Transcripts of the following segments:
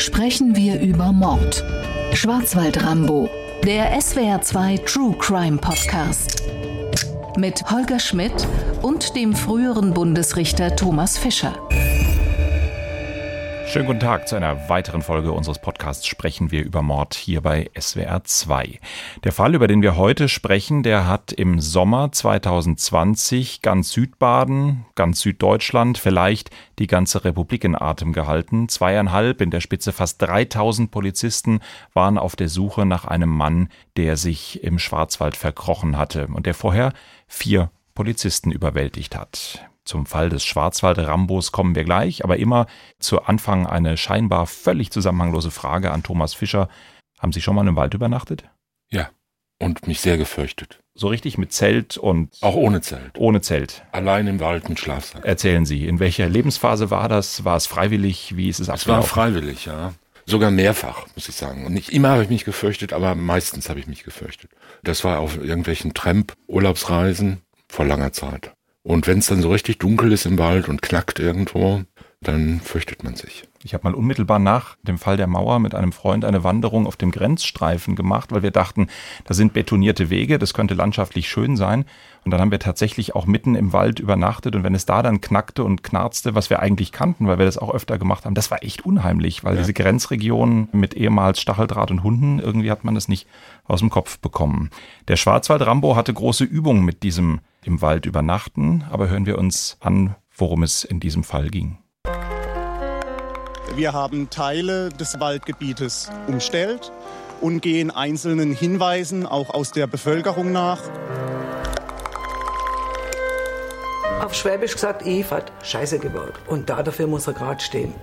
sprechen wir über Mord. Schwarzwald Rambo, der SWR2 True Crime Podcast. Mit Holger Schmidt und dem früheren Bundesrichter Thomas Fischer. Schönen guten Tag zu einer weiteren Folge unseres Podcasts sprechen wir über Mord hier bei SWR 2. Der Fall, über den wir heute sprechen, der hat im Sommer 2020 ganz Südbaden, ganz Süddeutschland, vielleicht die ganze Republik in Atem gehalten. Zweieinhalb, in der Spitze fast 3000 Polizisten waren auf der Suche nach einem Mann, der sich im Schwarzwald verkrochen hatte und der vorher vier Polizisten überwältigt hat. Zum Fall des Schwarzwald-Rambos kommen wir gleich, aber immer zu Anfang eine scheinbar völlig zusammenhanglose Frage an Thomas Fischer. Haben Sie schon mal im Wald übernachtet? Ja, und mich sehr gefürchtet. So richtig mit Zelt und. Auch ohne Zelt. Ohne Zelt. Allein im Wald mit Schlafsack. Erzählen Sie, in welcher Lebensphase war das? War es freiwillig? Wie ist es abgelaufen? Es war freiwillig, ja. Sogar mehrfach, muss ich sagen. Und nicht immer habe ich mich gefürchtet, aber meistens habe ich mich gefürchtet. Das war auf irgendwelchen Tramp-Urlaubsreisen vor langer Zeit. Und wenn es dann so richtig dunkel ist im Wald und knackt irgendwo, dann fürchtet man sich. Ich habe mal unmittelbar nach dem Fall der Mauer mit einem Freund eine Wanderung auf dem Grenzstreifen gemacht, weil wir dachten, da sind betonierte Wege, das könnte landschaftlich schön sein. Und dann haben wir tatsächlich auch mitten im Wald übernachtet. Und wenn es da dann knackte und knarzte, was wir eigentlich kannten, weil wir das auch öfter gemacht haben, das war echt unheimlich, weil ja. diese Grenzregion mit ehemals Stacheldraht und Hunden, irgendwie hat man das nicht aus dem Kopf bekommen. Der Schwarzwald-Rambo hatte große Übungen mit diesem im Wald übernachten, aber hören wir uns an, worum es in diesem Fall ging. Wir haben Teile des Waldgebietes umstellt und gehen einzelnen Hinweisen auch aus der Bevölkerung nach. Auf Schwäbisch gesagt, Eve hat Scheiße gebaut. Und da dafür muss er gerade stehen.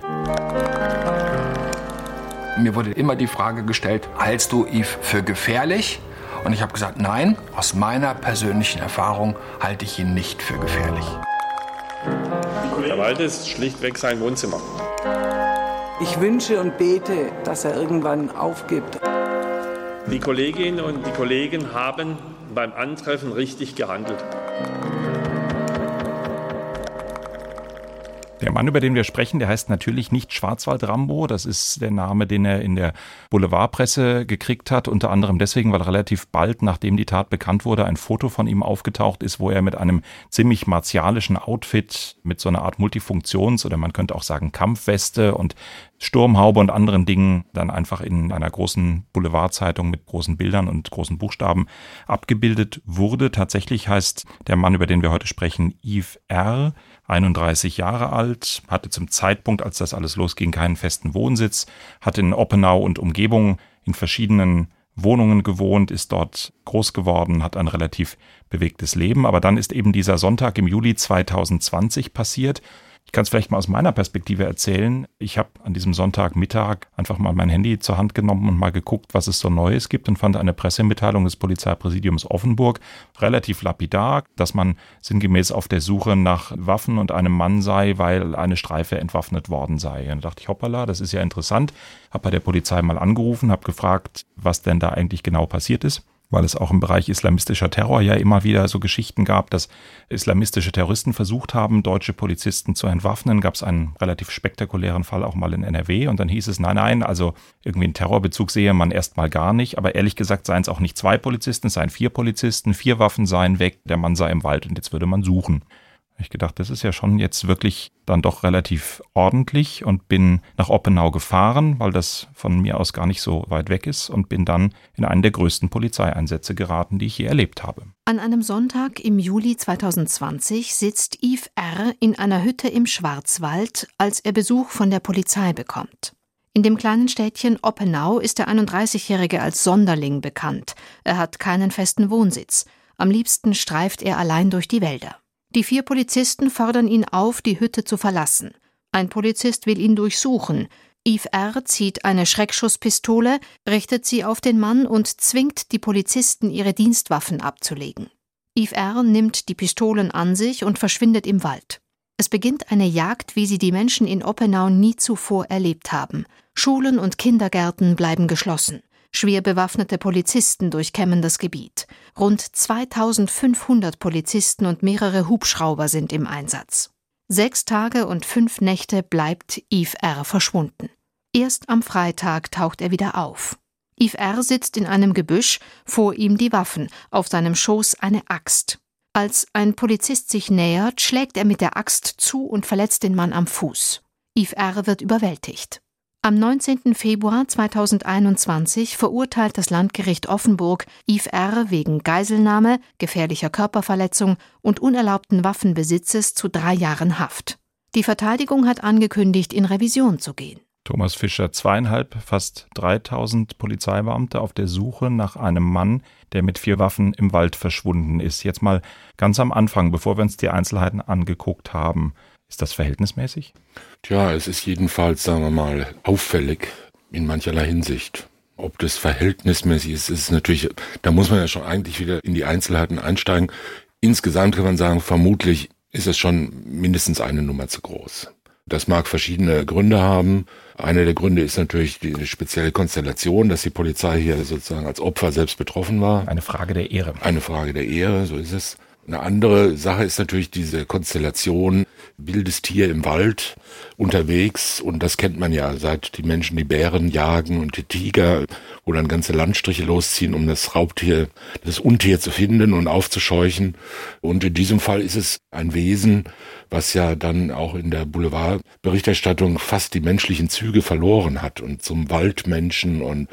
Mir wurde immer die Frage gestellt, hältst du Eve für gefährlich? Und ich habe gesagt, nein, aus meiner persönlichen Erfahrung halte ich ihn nicht für gefährlich. Der Wald ist schlichtweg sein Wohnzimmer. Ich wünsche und bete, dass er irgendwann aufgibt. Die Kolleginnen und die Kollegen haben beim Antreffen richtig gehandelt. Der Mann, über den wir sprechen, der heißt natürlich nicht Schwarzwald Rambo. Das ist der Name, den er in der Boulevardpresse gekriegt hat. Unter anderem deswegen, weil relativ bald, nachdem die Tat bekannt wurde, ein Foto von ihm aufgetaucht ist, wo er mit einem ziemlich martialischen Outfit, mit so einer Art Multifunktions- oder man könnte auch sagen Kampfweste und Sturmhaube und anderen Dingen dann einfach in einer großen Boulevardzeitung mit großen Bildern und großen Buchstaben abgebildet wurde. Tatsächlich heißt der Mann, über den wir heute sprechen, Yves R., 31 Jahre alt, hatte zum Zeitpunkt, als das alles losging, keinen festen Wohnsitz, hat in Oppenau und Umgebung in verschiedenen Wohnungen gewohnt, ist dort groß geworden, hat ein relativ bewegtes Leben. Aber dann ist eben dieser Sonntag im Juli 2020 passiert. Ich kann es vielleicht mal aus meiner Perspektive erzählen. Ich habe an diesem Sonntagmittag einfach mal mein Handy zur Hand genommen und mal geguckt, was es so Neues gibt und fand eine Pressemitteilung des Polizeipräsidiums Offenburg relativ lapidar, dass man sinngemäß auf der Suche nach Waffen und einem Mann sei, weil eine Streife entwaffnet worden sei. Und da dachte ich, hoppala, das ist ja interessant. Habe bei der Polizei mal angerufen, habe gefragt, was denn da eigentlich genau passiert ist weil es auch im Bereich islamistischer Terror ja immer wieder so Geschichten gab, dass islamistische Terroristen versucht haben, deutsche Polizisten zu entwaffnen. Gab es einen relativ spektakulären Fall auch mal in NRW und dann hieß es, nein, nein, also irgendwie einen Terrorbezug sehe man erstmal gar nicht, aber ehrlich gesagt seien es auch nicht zwei Polizisten, es seien vier Polizisten, vier Waffen seien weg, der Mann sei im Wald und jetzt würde man suchen ich gedacht, das ist ja schon jetzt wirklich dann doch relativ ordentlich und bin nach Oppenau gefahren, weil das von mir aus gar nicht so weit weg ist und bin dann in einen der größten Polizeieinsätze geraten, die ich je erlebt habe. An einem Sonntag im Juli 2020 sitzt Yves R. in einer Hütte im Schwarzwald, als er Besuch von der Polizei bekommt. In dem kleinen Städtchen Oppenau ist der 31-Jährige als Sonderling bekannt. Er hat keinen festen Wohnsitz. Am liebsten streift er allein durch die Wälder. Die vier Polizisten fordern ihn auf, die Hütte zu verlassen. Ein Polizist will ihn durchsuchen. Yves R. zieht eine Schreckschusspistole, richtet sie auf den Mann und zwingt die Polizisten, ihre Dienstwaffen abzulegen. Yves R. nimmt die Pistolen an sich und verschwindet im Wald. Es beginnt eine Jagd, wie sie die Menschen in Oppenau nie zuvor erlebt haben. Schulen und Kindergärten bleiben geschlossen. Schwer bewaffnete Polizisten durchkämmen das Gebiet. Rund 2500 Polizisten und mehrere Hubschrauber sind im Einsatz. Sechs Tage und fünf Nächte bleibt Yves R. verschwunden. Erst am Freitag taucht er wieder auf. Yves R. sitzt in einem Gebüsch, vor ihm die Waffen, auf seinem Schoß eine Axt. Als ein Polizist sich nähert, schlägt er mit der Axt zu und verletzt den Mann am Fuß. Yves R. wird überwältigt. Am 19. Februar 2021 verurteilt das Landgericht Offenburg Yves R. wegen Geiselnahme, gefährlicher Körperverletzung und unerlaubten Waffenbesitzes zu drei Jahren Haft. Die Verteidigung hat angekündigt, in Revision zu gehen. Thomas Fischer, zweieinhalb, fast 3000 Polizeibeamte auf der Suche nach einem Mann, der mit vier Waffen im Wald verschwunden ist. Jetzt mal ganz am Anfang, bevor wir uns die Einzelheiten angeguckt haben. Ist das verhältnismäßig? Tja, es ist jedenfalls, sagen wir mal, auffällig in mancherlei Hinsicht. Ob das verhältnismäßig ist, ist natürlich, da muss man ja schon eigentlich wieder in die Einzelheiten einsteigen. Insgesamt kann man sagen, vermutlich ist es schon mindestens eine Nummer zu groß. Das mag verschiedene Gründe haben. Einer der Gründe ist natürlich die spezielle Konstellation, dass die Polizei hier sozusagen als Opfer selbst betroffen war. Eine Frage der Ehre. Eine Frage der Ehre, so ist es. Eine andere Sache ist natürlich diese Konstellation wildes Tier im Wald unterwegs und das kennt man ja, seit die Menschen die Bären jagen und die Tiger, wo dann ganze Landstriche losziehen, um das Raubtier, das Untier zu finden und aufzuscheuchen. Und in diesem Fall ist es ein Wesen, was ja dann auch in der Boulevardberichterstattung fast die menschlichen Züge verloren hat und zum Waldmenschen und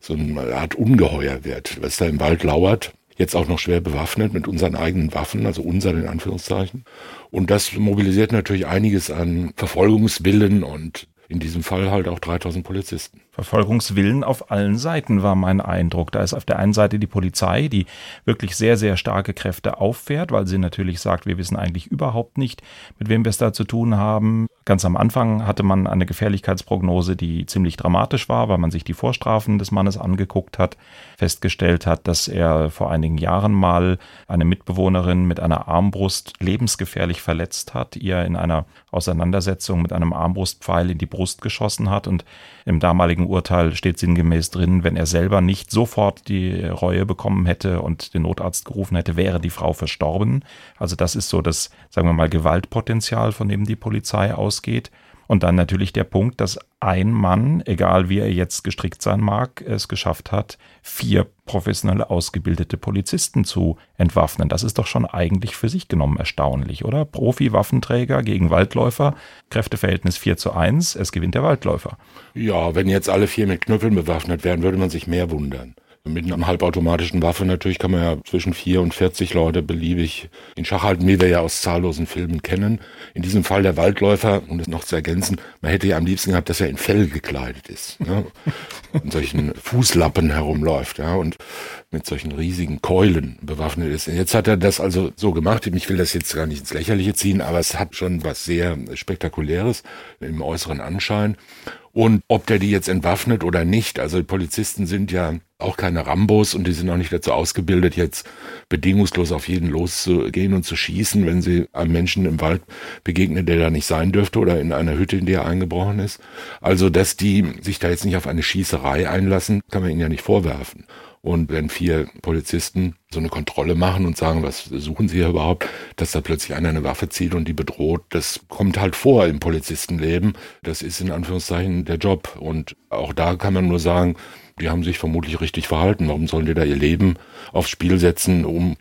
so eine Art Ungeheuer wird, was da im Wald lauert jetzt auch noch schwer bewaffnet mit unseren eigenen Waffen, also unseren in Anführungszeichen. Und das mobilisiert natürlich einiges an Verfolgungswillen und in diesem Fall halt auch 3000 Polizisten. Verfolgungswillen auf allen Seiten war mein Eindruck. Da ist auf der einen Seite die Polizei, die wirklich sehr, sehr starke Kräfte auffährt, weil sie natürlich sagt, wir wissen eigentlich überhaupt nicht, mit wem wir es da zu tun haben. Ganz am Anfang hatte man eine Gefährlichkeitsprognose, die ziemlich dramatisch war, weil man sich die Vorstrafen des Mannes angeguckt hat, festgestellt hat, dass er vor einigen Jahren mal eine Mitbewohnerin mit einer Armbrust lebensgefährlich verletzt hat, ihr in einer Auseinandersetzung mit einem Armbrustpfeil in die Brust geschossen hat und im damaligen Urteil steht sinngemäß drin, wenn er selber nicht sofort die Reue bekommen hätte und den Notarzt gerufen hätte, wäre die Frau verstorben. Also das ist so das, sagen wir mal, Gewaltpotenzial, von dem die Polizei ausgeht. Und dann natürlich der Punkt, dass ein Mann, egal wie er jetzt gestrickt sein mag, es geschafft hat, vier professionelle ausgebildete Polizisten zu entwaffnen. Das ist doch schon eigentlich für sich genommen erstaunlich, oder? Profi-Waffenträger gegen Waldläufer, Kräfteverhältnis 4 zu 1, es gewinnt der Waldläufer. Ja, wenn jetzt alle vier mit Knüppeln bewaffnet wären, würde man sich mehr wundern. Mit einer halbautomatischen Waffe natürlich kann man ja zwischen vier und 40 Leute beliebig in Schach halten, wie wir ja aus zahllosen Filmen kennen. In diesem Fall der Waldläufer, um das noch zu ergänzen, man hätte ja am liebsten gehabt, dass er in Fell gekleidet ist. Ja, in solchen Fußlappen herumläuft, ja, und mit solchen riesigen Keulen bewaffnet ist. Jetzt hat er das also so gemacht. Ich will das jetzt gar nicht ins Lächerliche ziehen, aber es hat schon was sehr Spektakuläres im äußeren Anschein. Und ob der die jetzt entwaffnet oder nicht, also Polizisten sind ja auch keine Rambos und die sind auch nicht dazu ausgebildet, jetzt bedingungslos auf jeden loszugehen und zu schießen, wenn sie einem Menschen im Wald begegnen, der da nicht sein dürfte oder in einer Hütte, in die er eingebrochen ist. Also, dass die sich da jetzt nicht auf eine Schießerei einlassen, kann man ihnen ja nicht vorwerfen. Und wenn vier Polizisten so eine Kontrolle machen und sagen, was suchen sie hier überhaupt, dass da plötzlich einer eine Waffe zieht und die bedroht, das kommt halt vor im Polizistenleben. Das ist in Anführungszeichen der Job. Und auch da kann man nur sagen, die haben sich vermutlich richtig verhalten. Warum sollen die da ihr Leben aufs Spiel setzen, um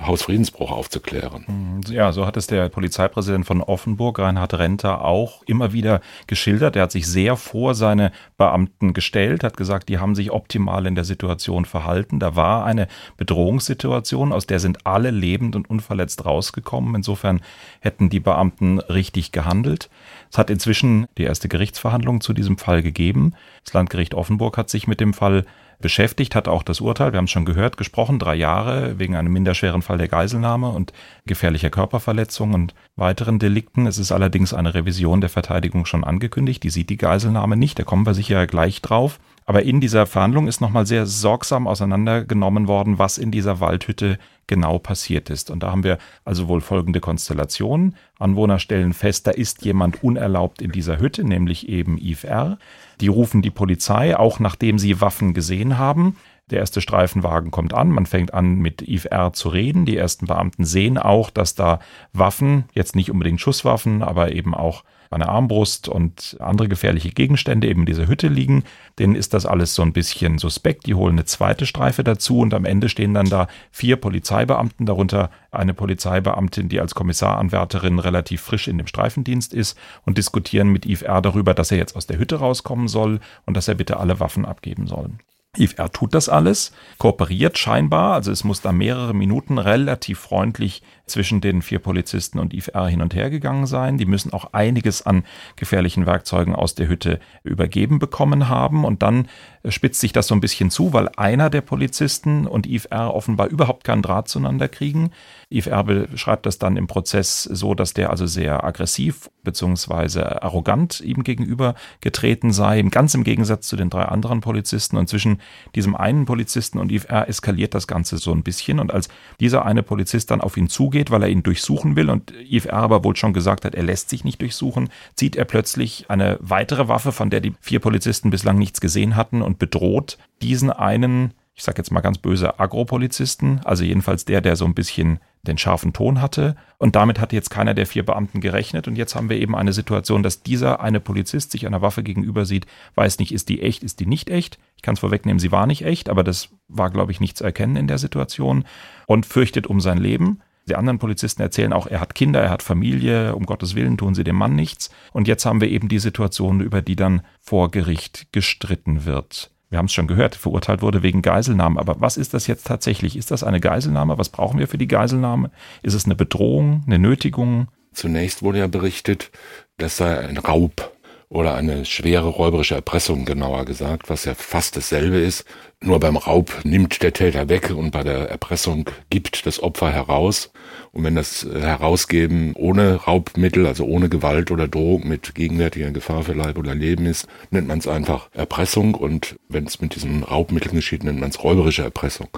Hausfriedensbruch aufzuklären? Hm, ja, so hat es der Polizeipräsident von Offenburg, Reinhard Renter, auch immer wieder geschildert. Er hat sich sehr vor seine Beamten gestellt, hat gesagt, die haben sich optimal in der Situation verhalten. Da war eine Bedrohungssituation, aus der sind alle lebend und unverletzt rausgekommen. Insofern hätten die Beamten richtig gehandelt. Es hat inzwischen die erste Gerichtsverhandlung zu diesem Fall gegeben. Das Landgericht Offenburg hat sich mit dem Fall beschäftigt, hat auch das Urteil, wir haben es schon gehört, gesprochen, drei Jahre wegen einem minderschweren Fall der Geiselnahme und gefährlicher Körperverletzung und weiteren Delikten. Es ist allerdings eine Revision der Verteidigung schon angekündigt, die sieht die Geiselnahme nicht, da kommen wir sicher gleich drauf. Aber in dieser Verhandlung ist nochmal sehr sorgsam auseinandergenommen worden, was in dieser Waldhütte genau passiert ist. Und da haben wir also wohl folgende Konstellationen. Anwohner stellen fest, da ist jemand unerlaubt in dieser Hütte, nämlich eben Yves R. Die rufen die Polizei, auch nachdem sie Waffen gesehen haben. Der erste Streifenwagen kommt an, man fängt an mit Yves R. zu reden. Die ersten Beamten sehen auch, dass da Waffen, jetzt nicht unbedingt Schusswaffen, aber eben auch eine Armbrust und andere gefährliche Gegenstände eben in dieser Hütte liegen. Denen ist das alles so ein bisschen suspekt. Die holen eine zweite Streife dazu und am Ende stehen dann da vier Polizeibeamten, darunter eine Polizeibeamtin, die als Kommissaranwärterin relativ frisch in dem Streifendienst ist und diskutieren mit Yves R. darüber, dass er jetzt aus der Hütte rauskommen soll und dass er bitte alle Waffen abgeben soll. Yves R. tut das alles, kooperiert scheinbar, also es muss da mehrere Minuten relativ freundlich zwischen den vier Polizisten und Yves R. hin und her gegangen sein. Die müssen auch einiges an gefährlichen Werkzeugen aus der Hütte übergeben bekommen haben. Und dann spitzt sich das so ein bisschen zu, weil einer der Polizisten und Yves R. offenbar überhaupt keinen Draht zueinander kriegen. Yves R. beschreibt das dann im Prozess so, dass der also sehr aggressiv beziehungsweise arrogant ihm gegenüber getreten sei, ganz im Gegensatz zu den drei anderen Polizisten. Und zwischen diesem einen Polizisten und Yves R. eskaliert das Ganze so ein bisschen. Und als dieser eine Polizist dann auf ihn zugeht, weil er ihn durchsuchen will und Yves R. aber wohl schon gesagt hat, er lässt sich nicht durchsuchen, zieht er plötzlich eine weitere Waffe, von der die vier Polizisten bislang nichts gesehen hatten und bedroht diesen einen, ich sage jetzt mal ganz böse, Agropolizisten, also jedenfalls der, der so ein bisschen den scharfen Ton hatte. Und damit hatte jetzt keiner der vier Beamten gerechnet. Und jetzt haben wir eben eine Situation, dass dieser eine Polizist sich einer Waffe gegenüber sieht, weiß nicht, ist die echt, ist die nicht echt. Ich kann es vorwegnehmen, sie war nicht echt, aber das war, glaube ich, nicht zu erkennen in der Situation und fürchtet um sein Leben. Die anderen Polizisten erzählen auch, er hat Kinder, er hat Familie, um Gottes Willen tun sie dem Mann nichts. Und jetzt haben wir eben die Situation, über die dann vor Gericht gestritten wird wir haben es schon gehört, verurteilt wurde wegen Geiselnahme. Aber was ist das jetzt tatsächlich? Ist das eine Geiselnahme? Was brauchen wir für die Geiselnahme? Ist es eine Bedrohung, eine Nötigung? Zunächst wurde ja berichtet, das sei ein Raub oder eine schwere räuberische Erpressung, genauer gesagt, was ja fast dasselbe ist. Nur beim Raub nimmt der Täter weg und bei der Erpressung gibt das Opfer heraus. Und wenn das Herausgeben ohne Raubmittel, also ohne Gewalt oder Drohung mit gegenwärtiger Gefahr für Leib oder Leben ist, nennt man es einfach Erpressung. Und wenn es mit diesen Raubmitteln geschieht, nennt man es räuberische Erpressung.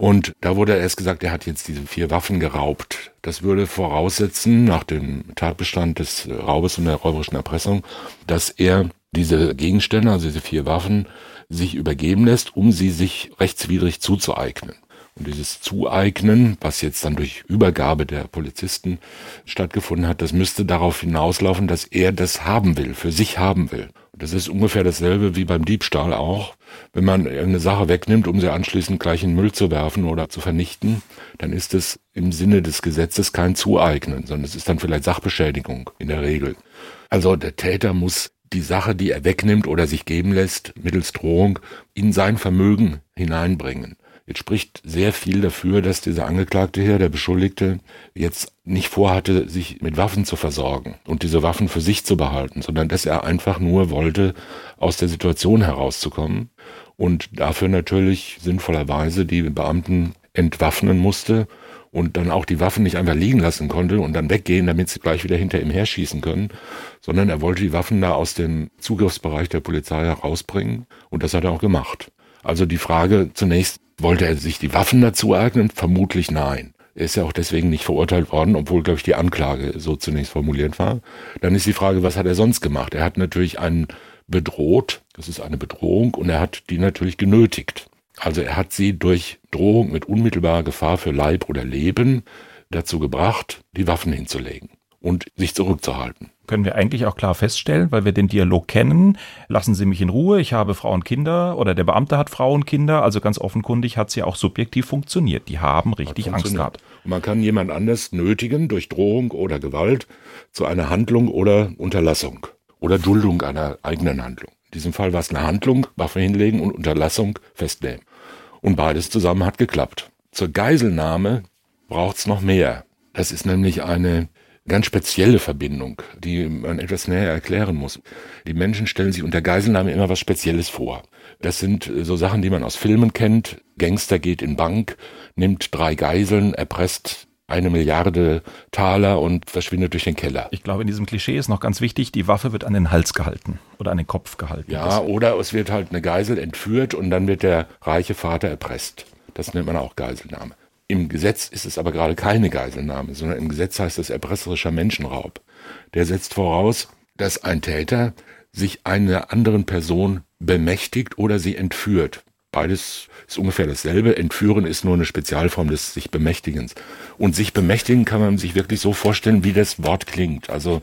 Und da wurde erst gesagt, er hat jetzt diese vier Waffen geraubt. Das würde voraussetzen, nach dem Tatbestand des Raubes und der räuberischen Erpressung, dass er diese Gegenstände, also diese vier Waffen, sich übergeben lässt, um sie sich rechtswidrig zuzueignen. Und dieses Zueignen, was jetzt dann durch Übergabe der Polizisten stattgefunden hat, das müsste darauf hinauslaufen, dass er das haben will, für sich haben will. Und das ist ungefähr dasselbe wie beim Diebstahl auch. Wenn man irgendeine Sache wegnimmt, um sie anschließend gleich in Müll zu werfen oder zu vernichten, dann ist es im Sinne des Gesetzes kein Zueignen, sondern es ist dann vielleicht Sachbeschädigung in der Regel. Also der Täter muss die Sache, die er wegnimmt oder sich geben lässt, mittels Drohung, in sein Vermögen hineinbringen. Jetzt spricht sehr viel dafür, dass dieser Angeklagte hier, der Beschuldigte, jetzt nicht vorhatte, sich mit Waffen zu versorgen und diese Waffen für sich zu behalten, sondern dass er einfach nur wollte, aus der Situation herauszukommen und dafür natürlich sinnvollerweise die Beamten entwaffnen musste und dann auch die Waffen nicht einfach liegen lassen konnte und dann weggehen, damit sie gleich wieder hinter ihm herschießen können, sondern er wollte die Waffen da aus dem Zugriffsbereich der Polizei herausbringen und das hat er auch gemacht. Also die Frage zunächst, wollte er sich die Waffen dazu eignen? Vermutlich nein. Er ist ja auch deswegen nicht verurteilt worden, obwohl, glaube ich, die Anklage so zunächst formuliert war. Dann ist die Frage, was hat er sonst gemacht? Er hat natürlich einen bedroht, das ist eine Bedrohung, und er hat die natürlich genötigt. Also er hat sie durch Drohung mit unmittelbarer Gefahr für Leib oder Leben dazu gebracht, die Waffen hinzulegen und sich zurückzuhalten können wir eigentlich auch klar feststellen, weil wir den Dialog kennen. Lassen Sie mich in Ruhe, ich habe Frauen und Kinder oder der Beamte hat Frauen und Kinder. Also ganz offenkundig hat es ja auch subjektiv funktioniert. Die haben richtig Angst gehabt. Man kann jemand anders nötigen durch Drohung oder Gewalt zu einer Handlung oder Unterlassung oder Duldung einer eigenen Handlung. In diesem Fall war es eine Handlung, Waffe hinlegen und Unterlassung festnehmen. Und beides zusammen hat geklappt. Zur Geiselnahme braucht es noch mehr. Das ist nämlich eine ganz spezielle Verbindung, die man etwas näher erklären muss. Die Menschen stellen sich unter Geiselnahme immer was Spezielles vor. Das sind äh, so Sachen, die man aus Filmen kennt. Gangster geht in Bank, nimmt drei Geiseln, erpresst eine Milliarde Taler und verschwindet durch den Keller. Ich glaube, in diesem Klischee ist noch ganz wichtig, die Waffe wird an den Hals gehalten oder an den Kopf gehalten. Ja, das oder es wird halt eine Geisel entführt und dann wird der reiche Vater erpresst. Das nennt man auch Geiselnahme. Im Gesetz ist es aber gerade keine Geiselnahme, sondern im Gesetz heißt es erpresserischer Menschenraub. Der setzt voraus, dass ein Täter sich einer anderen Person bemächtigt oder sie entführt. Beides ist ungefähr dasselbe. Entführen ist nur eine Spezialform des sich Bemächtigens. Und sich bemächtigen kann man sich wirklich so vorstellen, wie das Wort klingt. Also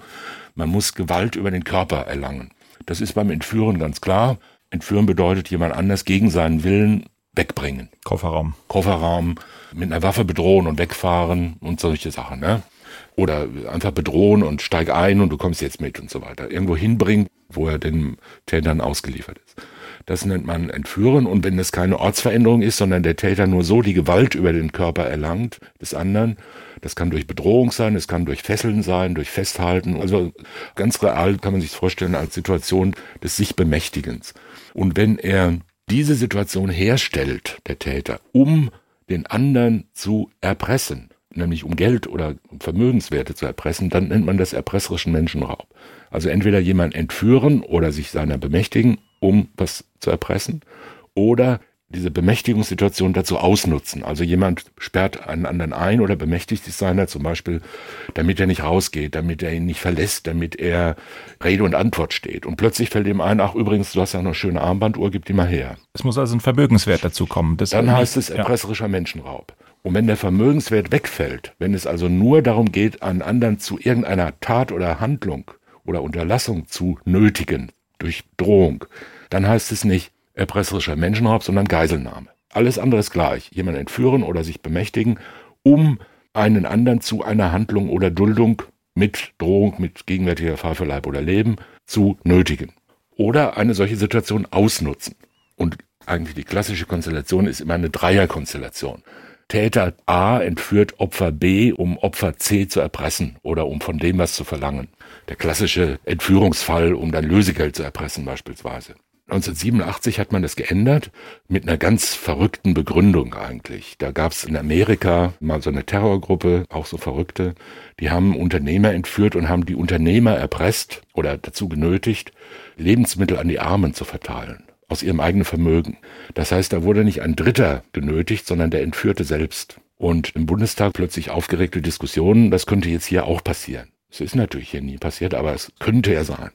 Man muss Gewalt über den Körper erlangen. Das ist beim Entführen ganz klar. Entführen bedeutet jemand anders gegen seinen Willen wegbringen. Kofferraum. Kofferraum, mit einer Waffe bedrohen und wegfahren und solche Sachen. Ne? Oder einfach bedrohen und steig ein und du kommst jetzt mit und so weiter. Irgendwo hinbringen, wo er den Tätern ausgeliefert ist. Das nennt man Entführen. Und wenn es keine Ortsveränderung ist, sondern der Täter nur so die Gewalt über den Körper erlangt des anderen, das kann durch Bedrohung sein, es kann durch Fesseln sein, durch Festhalten. Also ganz real kann man sich vorstellen als Situation des sich Bemächtigens. Und wenn er diese Situation herstellt, der Täter, um den anderen zu erpressen, nämlich um Geld oder Vermögenswerte zu erpressen, dann nennt man das erpresserischen Menschenraub. Also entweder jemand entführen oder sich seiner bemächtigen, um was zu erpressen, oder diese Bemächtigungssituation dazu ausnutzen. Also jemand sperrt einen anderen ein oder bemächtigt sich seiner zum Beispiel, damit er nicht rausgeht, damit er ihn nicht verlässt, damit er Rede und Antwort steht. Und plötzlich fällt ihm ein, ach übrigens, du hast ja noch eine schöne Armbanduhr, gib die mal her. Es muss also ein Vermögenswert dazu kommen. Das Dann heißt es erpresserischer ja. Menschenraub. Und wenn der Vermögenswert wegfällt, wenn es also nur darum geht, einen anderen zu irgendeiner Tat oder Handlung oder Unterlassung zu nötigen, durch Drohung, dann heißt es nicht, erpresserischer Menschenraub, sondern Geiselnahme. Alles andere ist gleich. Jemand entführen oder sich bemächtigen, um einen anderen zu einer Handlung oder Duldung mit Drohung, mit gegenwärtiger Gefahr für Leib oder Leben zu nötigen. Oder eine solche Situation ausnutzen. Und eigentlich die klassische Konstellation ist immer eine Dreierkonstellation. Täter A entführt Opfer B, um Opfer C zu erpressen oder um von dem was zu verlangen. Der klassische Entführungsfall, um dann Lösegeld zu erpressen beispielsweise. 1987 hat man das geändert mit einer ganz verrückten Begründung eigentlich. Da gab es in Amerika mal so eine Terrorgruppe, auch so Verrückte, die haben Unternehmer entführt und haben die Unternehmer erpresst oder dazu genötigt, Lebensmittel an die Armen zu verteilen aus ihrem eigenen Vermögen. Das heißt, da wurde nicht ein Dritter genötigt, sondern der Entführte selbst. Und im Bundestag plötzlich aufgeregte Diskussionen, das könnte jetzt hier auch passieren. Es ist natürlich hier nie passiert, aber es könnte ja sein.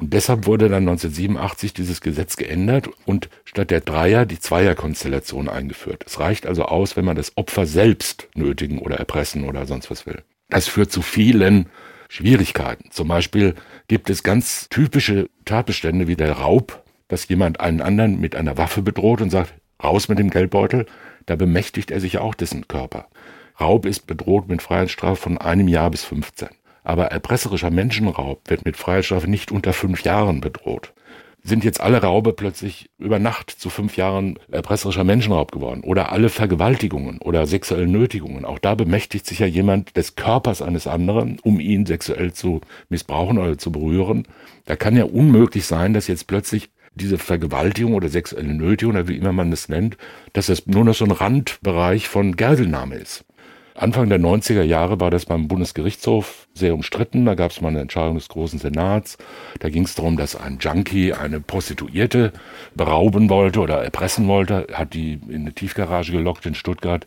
Und deshalb wurde dann 1987 dieses Gesetz geändert und statt der Dreier die Zweierkonstellation eingeführt. Es reicht also aus, wenn man das Opfer selbst nötigen oder erpressen oder sonst was will. Das führt zu vielen Schwierigkeiten. Zum Beispiel gibt es ganz typische Tatbestände wie der Raub, dass jemand einen anderen mit einer Waffe bedroht und sagt, raus mit dem Geldbeutel. Da bemächtigt er sich auch dessen Körper. Raub ist bedroht mit Freiheitsstrafe von einem Jahr bis 15. Aber erpresserischer Menschenraub wird mit Freiheitsstrafe nicht unter fünf Jahren bedroht. Sind jetzt alle Raube plötzlich über Nacht zu fünf Jahren erpresserischer Menschenraub geworden? Oder alle Vergewaltigungen oder sexuellen Nötigungen? Auch da bemächtigt sich ja jemand des Körpers eines anderen, um ihn sexuell zu missbrauchen oder zu berühren. Da kann ja unmöglich sein, dass jetzt plötzlich diese Vergewaltigung oder sexuelle Nötigung oder wie immer man es nennt, dass das nur noch so ein Randbereich von Geiselnahme ist. Anfang der 90er Jahre war das beim Bundesgerichtshof sehr umstritten. Da gab es mal eine Entscheidung des Großen Senats. Da ging es darum, dass ein Junkie eine Prostituierte berauben wollte oder erpressen wollte, hat die in eine Tiefgarage gelockt in Stuttgart,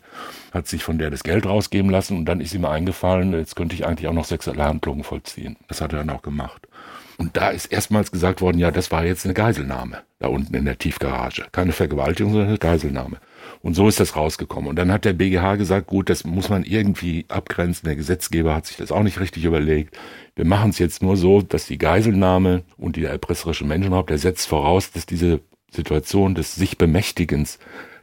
hat sich von der das Geld rausgeben lassen und dann ist ihm eingefallen, jetzt könnte ich eigentlich auch noch sexuelle Handlungen vollziehen. Das hat er dann auch gemacht. Und da ist erstmals gesagt worden, ja, das war jetzt eine Geiselnahme da unten in der Tiefgarage. Keine Vergewaltigung, sondern eine Geiselnahme. Und so ist das rausgekommen. Und dann hat der BGH gesagt, gut, das muss man irgendwie abgrenzen. Der Gesetzgeber hat sich das auch nicht richtig überlegt. Wir machen es jetzt nur so, dass die Geiselnahme und die erpresserische Menschenraub, der setzt voraus, dass diese Situation des sich Bemächtigens,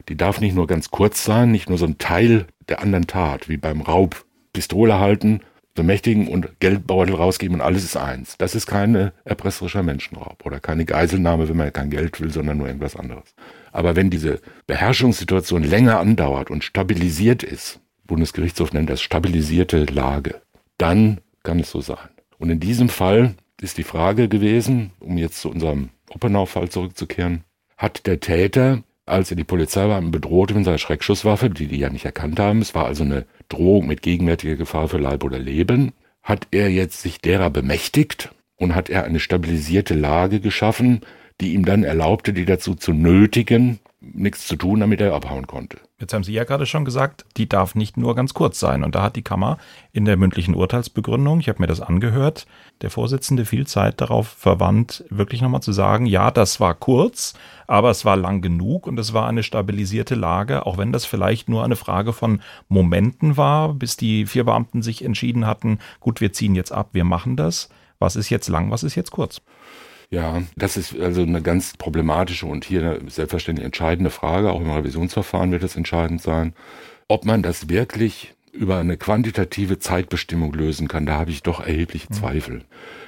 die darf nicht nur ganz kurz sein, nicht nur so ein Teil der anderen Tat, wie beim Raub, Pistole halten, bemächtigen und Geldbeutel rausgeben und alles ist eins. Das ist keine erpresserischer Menschenraub oder keine Geiselnahme, wenn man kein Geld will, sondern nur irgendwas anderes. Aber wenn diese Beherrschungssituation länger andauert und stabilisiert ist, Bundesgerichtshof nennt das stabilisierte Lage, dann kann es so sein. Und in diesem Fall ist die Frage gewesen, um jetzt zu unserem Oppenau-Fall zurückzukehren, hat der Täter, als er die Polizeibeamten bedrohte mit seiner Schreckschusswaffe, die die ja nicht erkannt haben, es war also eine Drohung mit gegenwärtiger Gefahr für Leib oder Leben, hat er jetzt sich derer bemächtigt und hat er eine stabilisierte Lage geschaffen, die ihm dann erlaubte, die dazu zu nötigen, nichts zu tun, damit er abhauen konnte. Jetzt haben Sie ja gerade schon gesagt, die darf nicht nur ganz kurz sein. Und da hat die Kammer in der mündlichen Urteilsbegründung, ich habe mir das angehört, der Vorsitzende viel Zeit darauf verwandt, wirklich nochmal zu sagen, ja, das war kurz, aber es war lang genug und es war eine stabilisierte Lage, auch wenn das vielleicht nur eine Frage von Momenten war, bis die vier Beamten sich entschieden hatten, gut, wir ziehen jetzt ab, wir machen das Was ist jetzt lang, was ist jetzt kurz? Ja, das ist also eine ganz problematische und hier eine selbstverständlich entscheidende Frage. Auch im Revisionsverfahren wird es entscheidend sein, ob man das wirklich über eine quantitative Zeitbestimmung lösen kann. Da habe ich doch erhebliche mhm. Zweifel.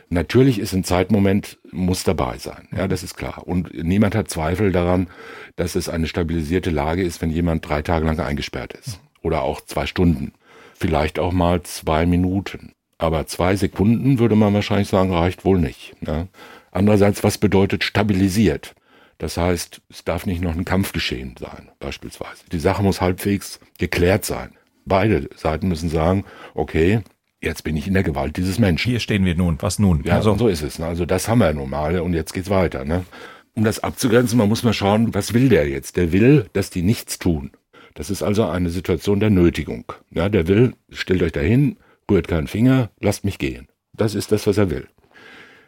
Natürlich ist ein Zeitmoment, muss dabei sein. Ja, das ist klar. Und niemand hat Zweifel daran, dass es eine stabilisierte Lage ist, wenn jemand drei Tage lang eingesperrt ist. Oder auch zwei Stunden. Vielleicht auch mal zwei Minuten. Aber zwei Sekunden würde man wahrscheinlich sagen, reicht wohl nicht. Ja. Andererseits, was bedeutet stabilisiert? Das heißt, es darf nicht noch ein Kampfgeschehen sein, beispielsweise. Die Sache muss halbwegs geklärt sein. Beide Seiten müssen sagen, okay, jetzt bin ich in der Gewalt dieses Menschen. Hier stehen wir nun, was nun? Ja, also. so ist es. Ne? Also das haben wir nun mal und jetzt geht's weiter. Ne? Um das abzugrenzen, man muss mal schauen, was will der jetzt? Der will, dass die nichts tun. Das ist also eine Situation der Nötigung. Ja, der will, stellt euch dahin, rührt keinen Finger, lasst mich gehen. Das ist das, was er will.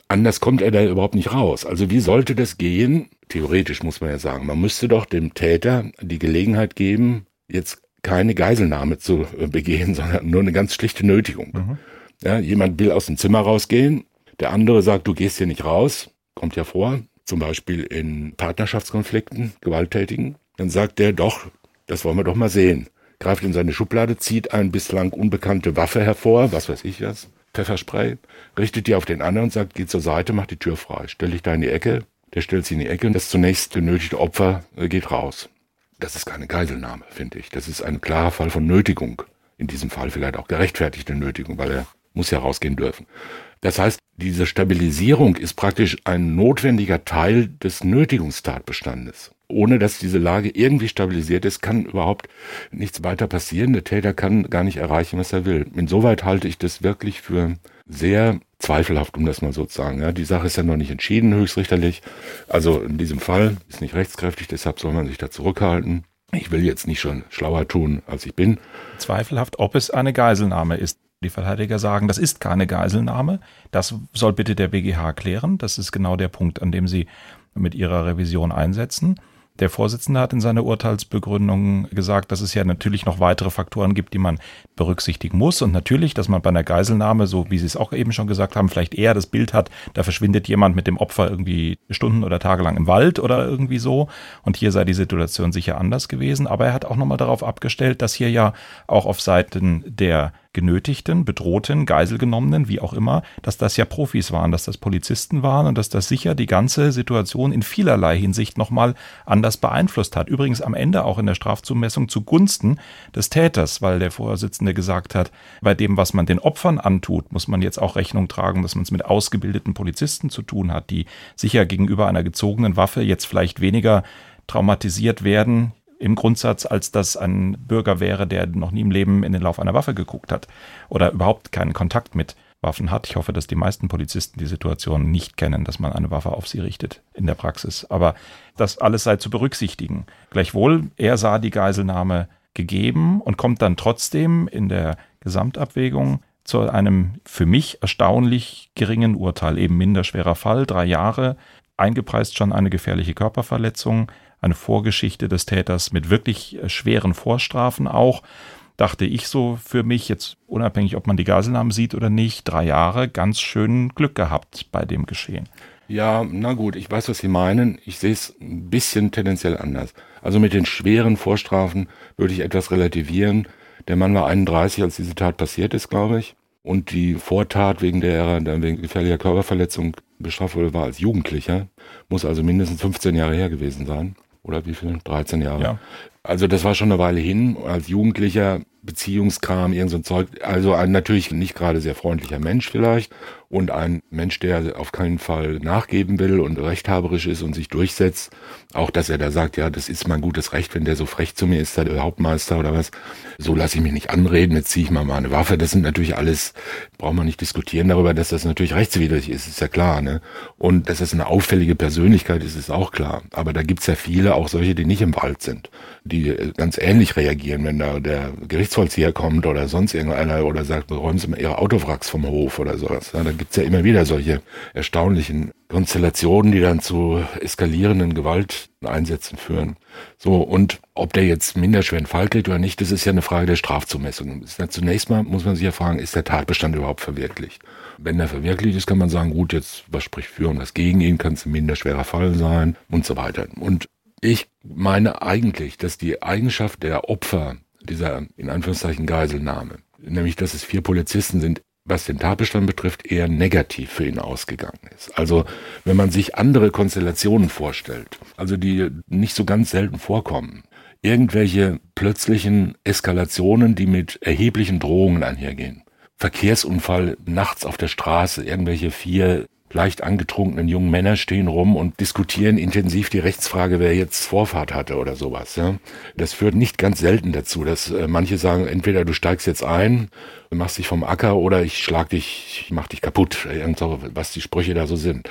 Anders kommt er da überhaupt nicht raus. Also wie sollte das gehen? Theoretisch muss man ja sagen, man müsste doch dem Täter die Gelegenheit geben, jetzt keine Geiselnahme zu äh, begehen, sondern nur eine ganz schlichte Nötigung. Mhm. Ja, jemand will aus dem Zimmer rausgehen, der andere sagt, du gehst hier nicht raus, kommt ja vor, zum Beispiel in Partnerschaftskonflikten, gewalttätigen, dann sagt der doch, das wollen wir doch mal sehen. Greift in seine Schublade, zieht eine bislang unbekannte Waffe hervor, was weiß ich was, Pfefferspray, richtet die auf den anderen und sagt, geh zur Seite, mach die Tür frei. Stell dich da in die Ecke, der stellt sie in die Ecke und das zunächst genötigte Opfer äh, geht raus. Das ist keine Geiselnahme, finde ich. Das ist ein klarer Fall von Nötigung. In diesem Fall vielleicht auch gerechtfertigte Nötigung, weil er muss ja rausgehen dürfen. Das heißt, diese Stabilisierung ist praktisch ein notwendiger Teil des Nötigungstatbestandes. Ohne dass diese Lage irgendwie stabilisiert ist, kann überhaupt nichts weiter passieren. Der Täter kann gar nicht erreichen, was er will. Insoweit halte ich das wirklich für sehr zweifelhaft, um das mal so zu sagen. Ja, die Sache ist ja noch nicht entschieden, höchstrichterlich. Also in diesem Fall ist nicht rechtskräftig, deshalb soll man sich da zurückhalten. Ich will jetzt nicht schon schlauer tun, als ich bin. Zweifelhaft, ob es eine Geiselnahme ist. Die Verteidiger sagen, das ist keine Geiselnahme. Das soll bitte der BGH klären. Das ist genau der Punkt, an dem sie mit ihrer Revision einsetzen. Der Vorsitzende hat in seiner Urteilsbegründung gesagt, dass es ja natürlich noch weitere Faktoren gibt, die man berücksichtigen muss. Und natürlich, dass man bei einer Geiselnahme, so wie Sie es auch eben schon gesagt haben, vielleicht eher das Bild hat, da verschwindet jemand mit dem Opfer irgendwie Stunden oder Tage lang im Wald oder irgendwie so. Und hier sei die Situation sicher anders gewesen. Aber er hat auch nochmal darauf abgestellt, dass hier ja auch auf Seiten der Genötigten, Bedrohten, Geiselgenommenen, wie auch immer, dass das ja Profis waren, dass das Polizisten waren und dass das sicher die ganze Situation in vielerlei Hinsicht nochmal anders beeinflusst hat. Übrigens am Ende auch in der Strafzumessung zugunsten des Täters, weil der Vorsitzende gesagt hat, bei dem, was man den Opfern antut, muss man jetzt auch Rechnung tragen, dass man es mit ausgebildeten Polizisten zu tun hat, die sicher gegenüber einer gezogenen Waffe jetzt vielleicht weniger traumatisiert werden, im Grundsatz, als dass ein Bürger wäre, der noch nie im Leben in den Lauf einer Waffe geguckt hat oder überhaupt keinen Kontakt mit Waffen hat. Ich hoffe, dass die meisten Polizisten die Situation nicht kennen, dass man eine Waffe auf sie richtet in der Praxis. Aber das alles sei zu berücksichtigen. Gleichwohl, er sah die Geiselnahme gegeben und kommt dann trotzdem in der Gesamtabwägung zu einem für mich erstaunlich geringen Urteil, eben minder schwerer Fall, drei Jahre, eingepreist schon eine gefährliche Körperverletzung, eine Vorgeschichte des Täters mit wirklich äh, schweren Vorstrafen auch. Dachte ich so für mich, jetzt unabhängig, ob man die Geiselnahmen sieht oder nicht, drei Jahre ganz schön Glück gehabt bei dem Geschehen. Ja, na gut, ich weiß, was Sie meinen. Ich sehe es ein bisschen tendenziell anders. Also mit den schweren Vorstrafen würde ich etwas relativieren. Der Mann war 31, als diese Tat passiert ist, glaube ich. Und die Vortat, wegen der er wegen gefährlicher Körperverletzung bestraft wurde, war als Jugendlicher. Muss also mindestens 15 Jahre her gewesen sein oder wie viel? 13 Jahre. Ja. Also das war schon eine Weile hin. Als Jugendlicher Beziehungskram, irgend so ein Zeug. Also ein natürlich nicht gerade sehr freundlicher Mensch vielleicht und ein Mensch, der auf keinen Fall nachgeben will und rechthaberisch ist und sich durchsetzt. Auch, dass er da sagt, ja, das ist mein gutes Recht, wenn der so frech zu mir ist, der Hauptmeister oder was. So lasse ich mich nicht anreden, jetzt ziehe ich mal meine Waffe. Das sind natürlich alles, braucht man nicht diskutieren darüber, dass das natürlich rechtswidrig ist, ist ja klar. Ne? Und dass das eine auffällige Persönlichkeit ist, ist auch klar. Aber da gibt's ja viele, auch solche, die nicht im Wald sind, die die ganz ähnlich reagieren, wenn da der Gerichtsvollzieher kommt oder sonst irgendeiner oder sagt, räumen Sie mal Ihre Autowracks vom Hof oder sowas. Ja, gibt's ja immer wieder solche erstaunlichen Konstellationen, die dann zu eskalierenden Gewalteinsätzen führen. So, und ob der jetzt minderschweren Fall kriegt oder nicht, das ist ja eine Frage der Strafzumessung. Zunächst mal muss man sich ja fragen, ist der Tatbestand überhaupt verwirklicht? Wenn er verwirklicht ist, kann man sagen, gut, jetzt was spricht für und was gegen ihn, kann es ein minderschwerer Fall sein und so weiter. Und ich meine eigentlich, dass die Eigenschaft der Opfer dieser in Anführungszeichen Geiselnahme, nämlich dass es vier Polizisten sind, was den Tatbestand betrifft, eher negativ für ihn ausgegangen ist. Also wenn man sich andere Konstellationen vorstellt, also die nicht so ganz selten vorkommen, irgendwelche plötzlichen Eskalationen, die mit erheblichen Drohungen einhergehen. Verkehrsunfall nachts auf der Straße, irgendwelche vier leicht angetrunkenen jungen Männer stehen rum und diskutieren intensiv die Rechtsfrage, wer jetzt Vorfahrt hatte oder sowas. Ja. Das führt nicht ganz selten dazu, dass äh, manche sagen, entweder du steigst jetzt ein, machst dich vom Acker oder ich schlag dich, ich mach dich kaputt, so, was die Sprüche da so sind.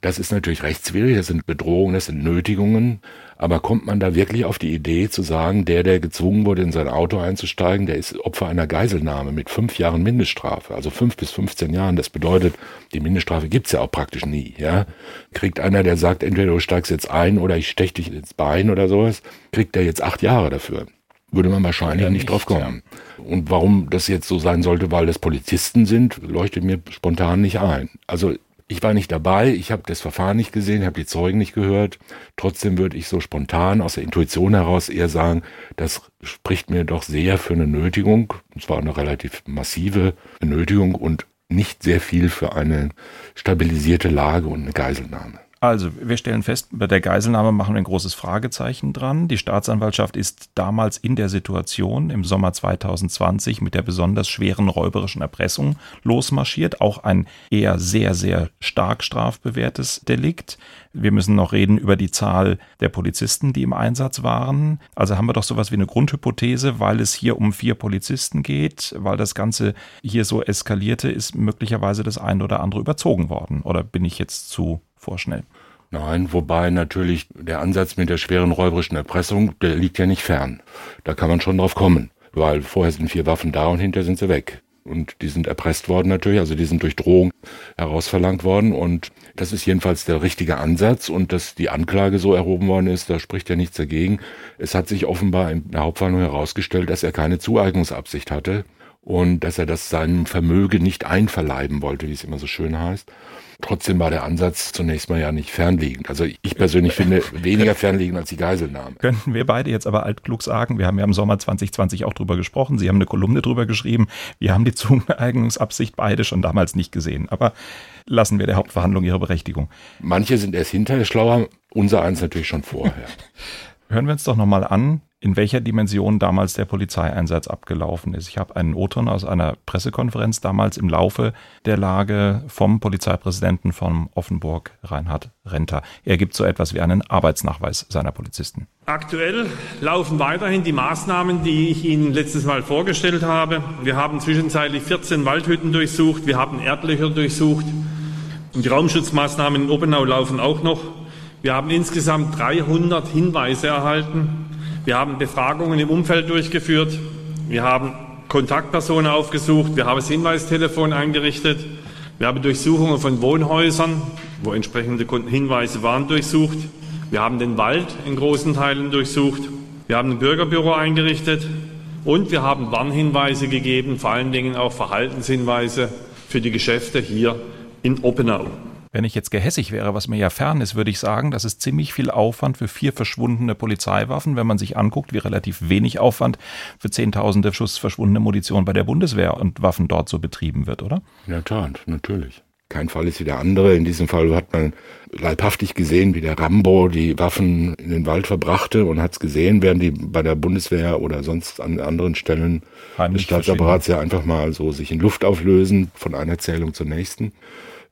Das ist natürlich rechtswidrig, das sind Bedrohungen, das sind Nötigungen. Aber kommt man da wirklich auf die Idee zu sagen, der, der gezwungen wurde, in sein Auto einzusteigen, der ist Opfer einer Geiselnahme mit fünf Jahren Mindeststrafe, also fünf bis 15 Jahren. Das bedeutet, die Mindeststrafe gibt's ja auch praktisch nie. Ja, Kriegt einer, der sagt, entweder du steigst jetzt ein oder ich stech dich ins Bein oder sowas, kriegt der jetzt acht Jahre dafür würde man wahrscheinlich nicht, nicht drauf kommen. Ja. Und warum das jetzt so sein sollte, weil das Polizisten sind, leuchtet mir spontan nicht ein. Also ich war nicht dabei, ich habe das Verfahren nicht gesehen, habe die Zeugen nicht gehört. Trotzdem würde ich so spontan aus der Intuition heraus eher sagen, das spricht mir doch sehr für eine Nötigung, und zwar eine relativ massive Nötigung und nicht sehr viel für eine stabilisierte Lage und eine Geiselnahme. Also, wir stellen fest, bei der Geiselnahme machen wir ein großes Fragezeichen dran. Die Staatsanwaltschaft ist damals in der Situation im Sommer 2020 mit der besonders schweren räuberischen Erpressung losmarschiert. Auch ein eher sehr, sehr stark strafbewährtes Delikt. Wir müssen noch reden über die Zahl der Polizisten, die im Einsatz waren. Also haben wir doch sowas wie eine Grundhypothese, weil es hier um vier Polizisten geht, weil das Ganze hier so eskalierte, ist möglicherweise das eine oder andere überzogen worden. Oder bin ich jetzt zu vorschnell. Nein, wobei natürlich der Ansatz mit der schweren räuberischen Erpressung, der liegt ja nicht fern. Da kann man schon drauf kommen, weil vorher sind vier Waffen da und hinterher sind sie weg. Und die sind erpresst worden natürlich, also die sind durch Drohung herausverlangt worden. Und das ist jedenfalls der richtige Ansatz. Und dass die Anklage so erhoben worden ist, da spricht ja nichts dagegen. Es hat sich offenbar in der Hauptverhandlung herausgestellt, dass er keine Zueignungsabsicht hatte und dass er das seinem Vermögen nicht einverleiben wollte, wie es immer so schön heißt. Trotzdem war der Ansatz zunächst mal ja nicht fernliegend. Also ich persönlich finde weniger fernliegend als die Geiselnahme. Könnten wir beide jetzt aber altklug sagen, wir haben ja im Sommer 2020 auch drüber gesprochen, Sie haben eine Kolumne drüber geschrieben, wir haben die Zueignungsabsicht beide schon damals nicht gesehen. Aber lassen wir der Hauptverhandlung ihre Berechtigung. Manche sind erst hinterher schlauer, unser eins natürlich schon vorher. Hören wir uns doch nochmal an, in welcher Dimension damals der Polizeieinsatz abgelaufen ist. Ich habe einen O-Ton aus einer Pressekonferenz damals im Laufe der Lage vom Polizeipräsidenten von Offenburg, Reinhard Renter. Er gibt so etwas wie einen Arbeitsnachweis seiner Polizisten. Aktuell laufen weiterhin die Maßnahmen, die ich Ihnen letztes Mal vorgestellt habe. Wir haben zwischenzeitlich 14 Waldhütten durchsucht, wir haben Erdlöcher durchsucht und die Raumschutzmaßnahmen in Obenau laufen auch noch. Wir haben insgesamt 300 Hinweise erhalten wir haben Befragungen im Umfeld durchgeführt. Wir haben Kontaktpersonen aufgesucht. Wir haben das Hinweistelefon eingerichtet. Wir haben Durchsuchungen von Wohnhäusern, wo entsprechende Hinweise waren, durchsucht. Wir haben den Wald in großen Teilen durchsucht. Wir haben ein Bürgerbüro eingerichtet. Und wir haben Warnhinweise gegeben, vor allen Dingen auch Verhaltenshinweise für die Geschäfte hier in Oppenau. Wenn ich jetzt gehässig wäre, was mir ja fern ist, würde ich sagen, das ist ziemlich viel Aufwand für vier verschwundene Polizeiwaffen, wenn man sich anguckt, wie relativ wenig Aufwand für zehntausende Schuss verschwundene Munition bei der Bundeswehr und Waffen dort so betrieben wird, oder? In der Tat, natürlich. Kein Fall ist wie der andere. In diesem Fall hat man leibhaftig gesehen, wie der Rambo die Waffen in den Wald verbrachte und hat es gesehen, während die bei der Bundeswehr oder sonst an anderen Stellen Heimlich des Staatsapparats ja einfach mal so sich in Luft auflösen von einer Zählung zur nächsten.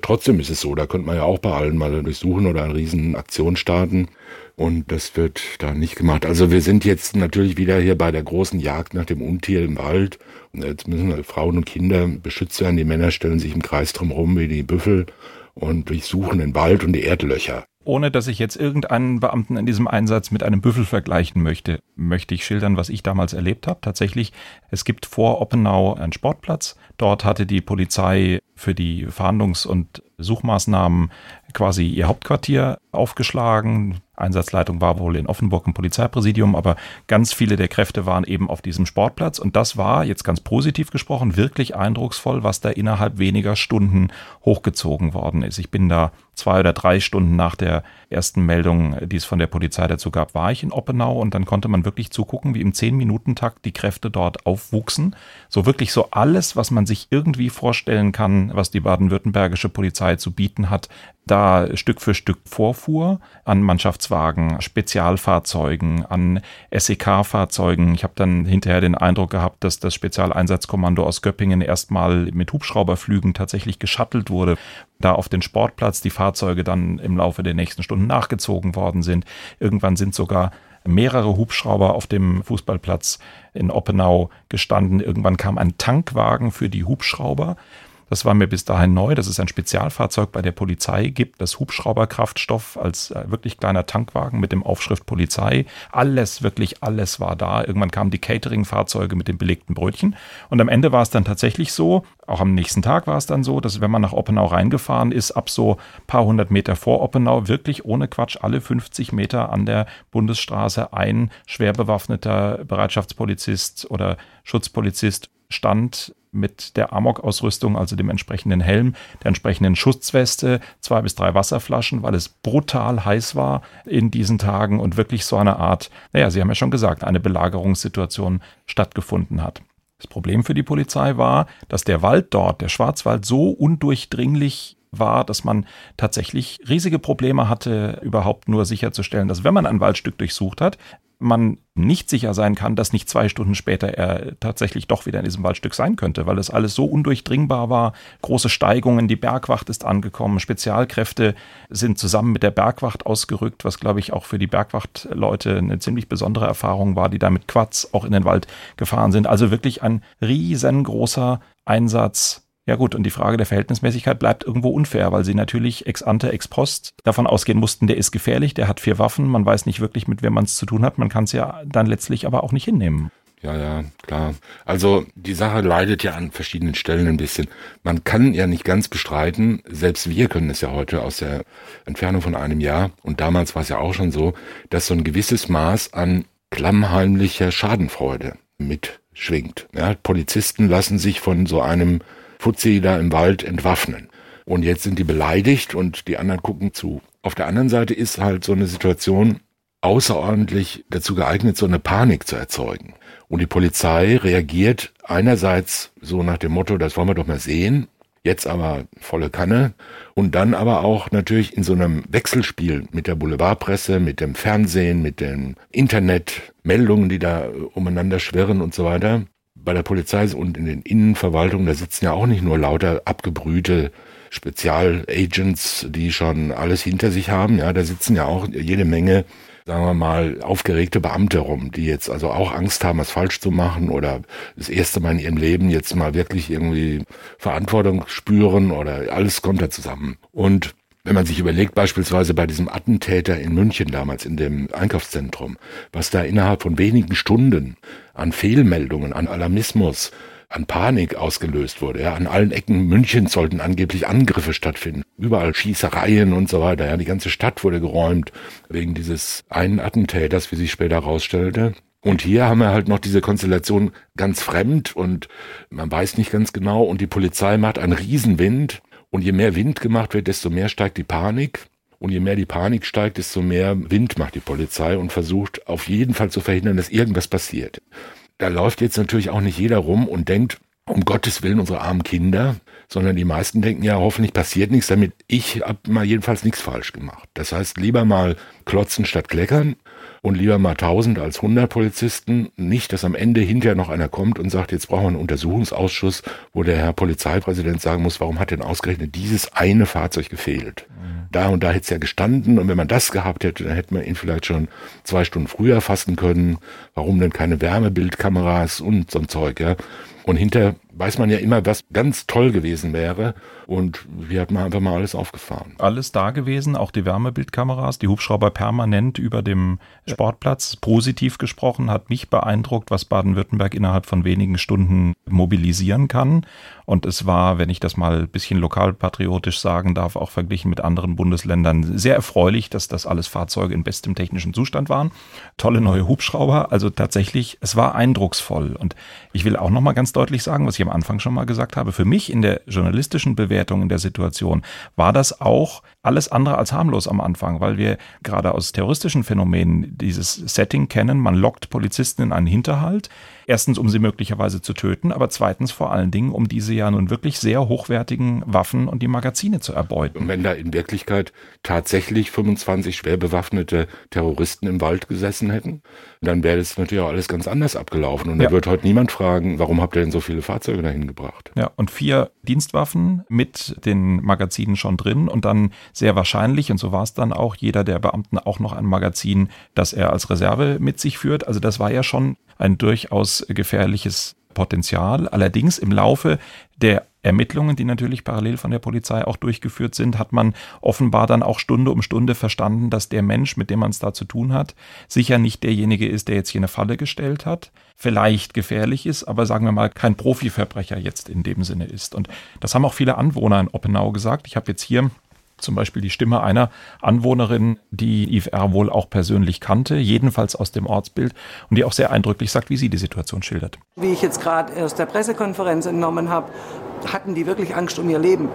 Trotzdem ist es so, da könnte man ja auch bei allen mal durchsuchen oder eine riesen Aktion starten. Und das wird da nicht gemacht. Also wir sind jetzt natürlich wieder hier bei der großen Jagd nach dem Untier im Wald. Und jetzt müssen Frauen und Kinder beschützt werden. Die Männer stellen sich im Kreis drumherum wie die Büffel und durchsuchen den Wald und die Erdlöcher. ohne dass ich jetzt irgendeinen Beamten in diesem Einsatz mit einem Büffel vergleichen möchte, möchte ich schildern, was ich damals erlebt habe. Tatsächlich, es gibt vor Oppenau einen Sportplatz. Dort hatte die Polizei für die Fahndungs- und Suchmaßnahmen quasi ihr Hauptquartier aufgeschlagen. Einsatzleitung war wohl in Offenburg im Polizeipräsidium, aber ganz viele der Kräfte waren eben auf diesem Sportplatz und das war, jetzt ganz positiv gesprochen, wirklich eindrucksvoll, was da innerhalb weniger Stunden hochgezogen worden ist. Ich bin da zwei oder drei Stunden nach der ersten Meldung, die es von der Polizei dazu gab, war ich in Oppenau und dann konnte man wirklich zugucken, wie im Zehn-Minuten-Takt die Kräfte dort aufwuchsen. So wirklich so alles, was man sich irgendwie vorstellen kann, was die baden-württembergische Polizei zu bieten hat, da Stück für Stück vorfuhr an Mannschaftswagen, Spezialfahrzeugen, an SEK-Fahrzeugen. Ich habe dann hinterher den Eindruck gehabt, dass das Spezialeinsatzkommando aus Göppingen erstmal mit Hubschrauberflügen tatsächlich geschattelt wurde, da auf den Sportplatz die Fahrzeuge dann im Laufe der nächsten Stunden nachgezogen worden sind. Irgendwann sind sogar mehrere Hubschrauber auf dem Fußballplatz in Oppenau gestanden. Irgendwann kam ein Tankwagen für die Hubschrauber. Das war mir bis dahin neu, dass es ein Spezialfahrzeug bei der Polizei gibt, das Hubschrauberkraftstoff als äh, wirklich kleiner Tankwagen mit dem Aufschrift Polizei. Alles, wirklich alles war da. Irgendwann kamen die Catering-Fahrzeuge mit den belegten Brötchen. Und am Ende war es dann tatsächlich so, auch am nächsten Tag war es dann so, dass wenn man nach Oppenau reingefahren ist, ab so paar hundert Meter vor Oppenau, wirklich ohne Quatsch alle 50 Meter an der Bundesstraße ein schwer bewaffneter Bereitschaftspolizist oder Schutzpolizist stand mit der Amok-Ausrüstung, also dem entsprechenden Helm, der entsprechenden Schutzweste, zwei bis drei Wasserflaschen, weil es brutal heiß war in diesen Tagen und wirklich so eine Art, naja, Sie haben ja schon gesagt, eine Belagerungssituation stattgefunden hat. Das Problem für die Polizei war, dass der Wald dort, der Schwarzwald, so undurchdringlich war, dass man tatsächlich riesige Probleme hatte, überhaupt nur sicherzustellen, dass wenn man ein Waldstück durchsucht hat, man nicht sicher sein kann, dass nicht zwei Stunden später er tatsächlich doch wieder in diesem Waldstück sein könnte, weil das alles so undurchdringbar war. Große Steigungen, die Bergwacht ist angekommen, Spezialkräfte sind zusammen mit der Bergwacht ausgerückt, was glaube ich auch für die Bergwachtleute eine ziemlich besondere Erfahrung war, die da mit Quads auch in den Wald gefahren sind. Also wirklich ein riesengroßer Einsatz ja gut, und die Frage der Verhältnismäßigkeit bleibt irgendwo unfair, weil sie natürlich ex ante, ex post davon ausgehen mussten, der ist gefährlich, der hat vier Waffen, man weiß nicht wirklich, mit wem man es zu tun hat, man kann es ja dann letztlich aber auch nicht hinnehmen. Ja, ja, klar. Also die Sache leidet ja an verschiedenen Stellen ein bisschen. Man kann ja nicht ganz bestreiten, selbst wir können es ja heute aus der Entfernung von einem Jahr, und damals war es ja auch schon so, dass so ein gewisses Maß an klammheimlicher Schadenfreude mitschwingt. Ja, Polizisten lassen sich von so einem Fuzzi da im Wald entwaffnen. Und jetzt sind die beleidigt und die anderen gucken zu. Auf der anderen Seite ist halt so eine Situation außerordentlich dazu geeignet, so eine Panik zu erzeugen. Und die Polizei reagiert einerseits so nach dem Motto, das wollen wir doch mal sehen, jetzt aber volle Kanne und dann aber auch natürlich in so einem Wechselspiel mit der Boulevardpresse, mit dem Fernsehen, mit den Internetmeldungen, die da umeinander schwirren und so weiter bei der Polizei und in den Innenverwaltungen, da sitzen ja auch nicht nur lauter abgebrühte Spezialagents, die schon alles hinter sich haben. Ja, da sitzen ja auch jede Menge, sagen wir mal, aufgeregte Beamte rum, die jetzt also auch Angst haben, was falsch zu machen oder das erste Mal in ihrem Leben jetzt mal wirklich irgendwie Verantwortung spüren oder alles kommt da zusammen. Und wenn man sich überlegt, beispielsweise bei diesem Attentäter in München damals in dem Einkaufszentrum, was da innerhalb von wenigen Stunden an Fehlmeldungen, an Alarmismus, an Panik ausgelöst wurde. Ja, an allen Ecken Münchens sollten angeblich Angriffe stattfinden. Überall Schießereien und so weiter. Ja, die ganze Stadt wurde geräumt wegen dieses einen Attentäters, wie sich später herausstellte. Und hier haben wir halt noch diese Konstellation ganz fremd und man weiß nicht ganz genau und die Polizei macht einen Riesenwind und je mehr Wind gemacht wird, desto mehr steigt die Panik. Und je mehr die Panik steigt, desto mehr Wind macht die Polizei und versucht auf jeden Fall zu verhindern, dass irgendwas passiert. Da läuft jetzt natürlich auch nicht jeder rum und denkt, um Gottes Willen unsere armen Kinder, sondern die meisten denken ja, hoffentlich passiert nichts, damit ich hab mal jedenfalls nichts falsch gemacht. Das heißt, lieber mal klotzen statt kleckern und lieber mal 1000 als 100 Polizisten. Nicht, dass am Ende hinterher noch einer kommt und sagt, jetzt brauchen wir einen Untersuchungsausschuss, wo der Herr Polizeipräsident sagen muss, warum hat denn ausgerechnet dieses eine Fahrzeug gefehlt? Mhm. Da und da hätte es ja gestanden und wenn man das gehabt hätte, dann hätte man ihn vielleicht schon zwei Stunden früher fassen können. Warum denn keine Wärmebildkameras und so ein Zeug, ja? Und hinter weiß man ja immer, was ganz toll gewesen wäre. Und wir hatten einfach mal alles aufgefahren. Alles da gewesen, auch die Wärmebildkameras, die Hubschrauber permanent über dem Sportplatz. Positiv gesprochen hat mich beeindruckt, was Baden-Württemberg innerhalb von wenigen Stunden mobilisieren kann. Und es war, wenn ich das mal ein bisschen lokalpatriotisch sagen darf, auch verglichen mit anderen Bundesländern sehr erfreulich, dass das alles Fahrzeuge in bestem technischen Zustand waren. Tolle neue Hubschrauber. Also tatsächlich, es war eindrucksvoll. Und ich will auch nochmal ganz deutlich sagen, was ich am Anfang schon mal gesagt habe. Für mich in der journalistischen Bewertung in der Situation war das auch alles andere als harmlos am Anfang, weil wir gerade aus terroristischen Phänomenen dieses Setting kennen. Man lockt Polizisten in einen Hinterhalt. Erstens, um sie möglicherweise zu töten, aber zweitens vor allen Dingen, um diese ja nun wirklich sehr hochwertigen Waffen und die Magazine zu erbeuten. Und wenn da in Wirklichkeit tatsächlich 25 schwer bewaffnete Terroristen im Wald gesessen hätten, dann wäre das natürlich auch alles ganz anders abgelaufen. Und ja. da wird heute niemand fragen, warum habt ihr denn so viele Fahrzeuge dahin gebracht? Ja, und vier Dienstwaffen mit den Magazinen schon drin und dann sehr wahrscheinlich, und so war es dann auch, jeder der Beamten auch noch ein Magazin, das er als Reserve mit sich führt. Also das war ja schon ein durchaus gefährliches Potenzial. Allerdings im Laufe der Ermittlungen, die natürlich parallel von der Polizei auch durchgeführt sind, hat man offenbar dann auch Stunde um Stunde verstanden, dass der Mensch, mit dem man es da zu tun hat, sicher nicht derjenige ist, der jetzt hier eine Falle gestellt hat, vielleicht gefährlich ist, aber sagen wir mal kein Profiverbrecher jetzt in dem Sinne ist. Und das haben auch viele Anwohner in Oppenau gesagt. Ich habe jetzt hier zum Beispiel die Stimme einer Anwohnerin, die Yves R. wohl auch persönlich kannte, jedenfalls aus dem Ortsbild, und die auch sehr eindrücklich sagt, wie sie die Situation schildert. Wie ich jetzt gerade aus der Pressekonferenz entnommen habe, hatten die wirklich Angst um ihr Leben.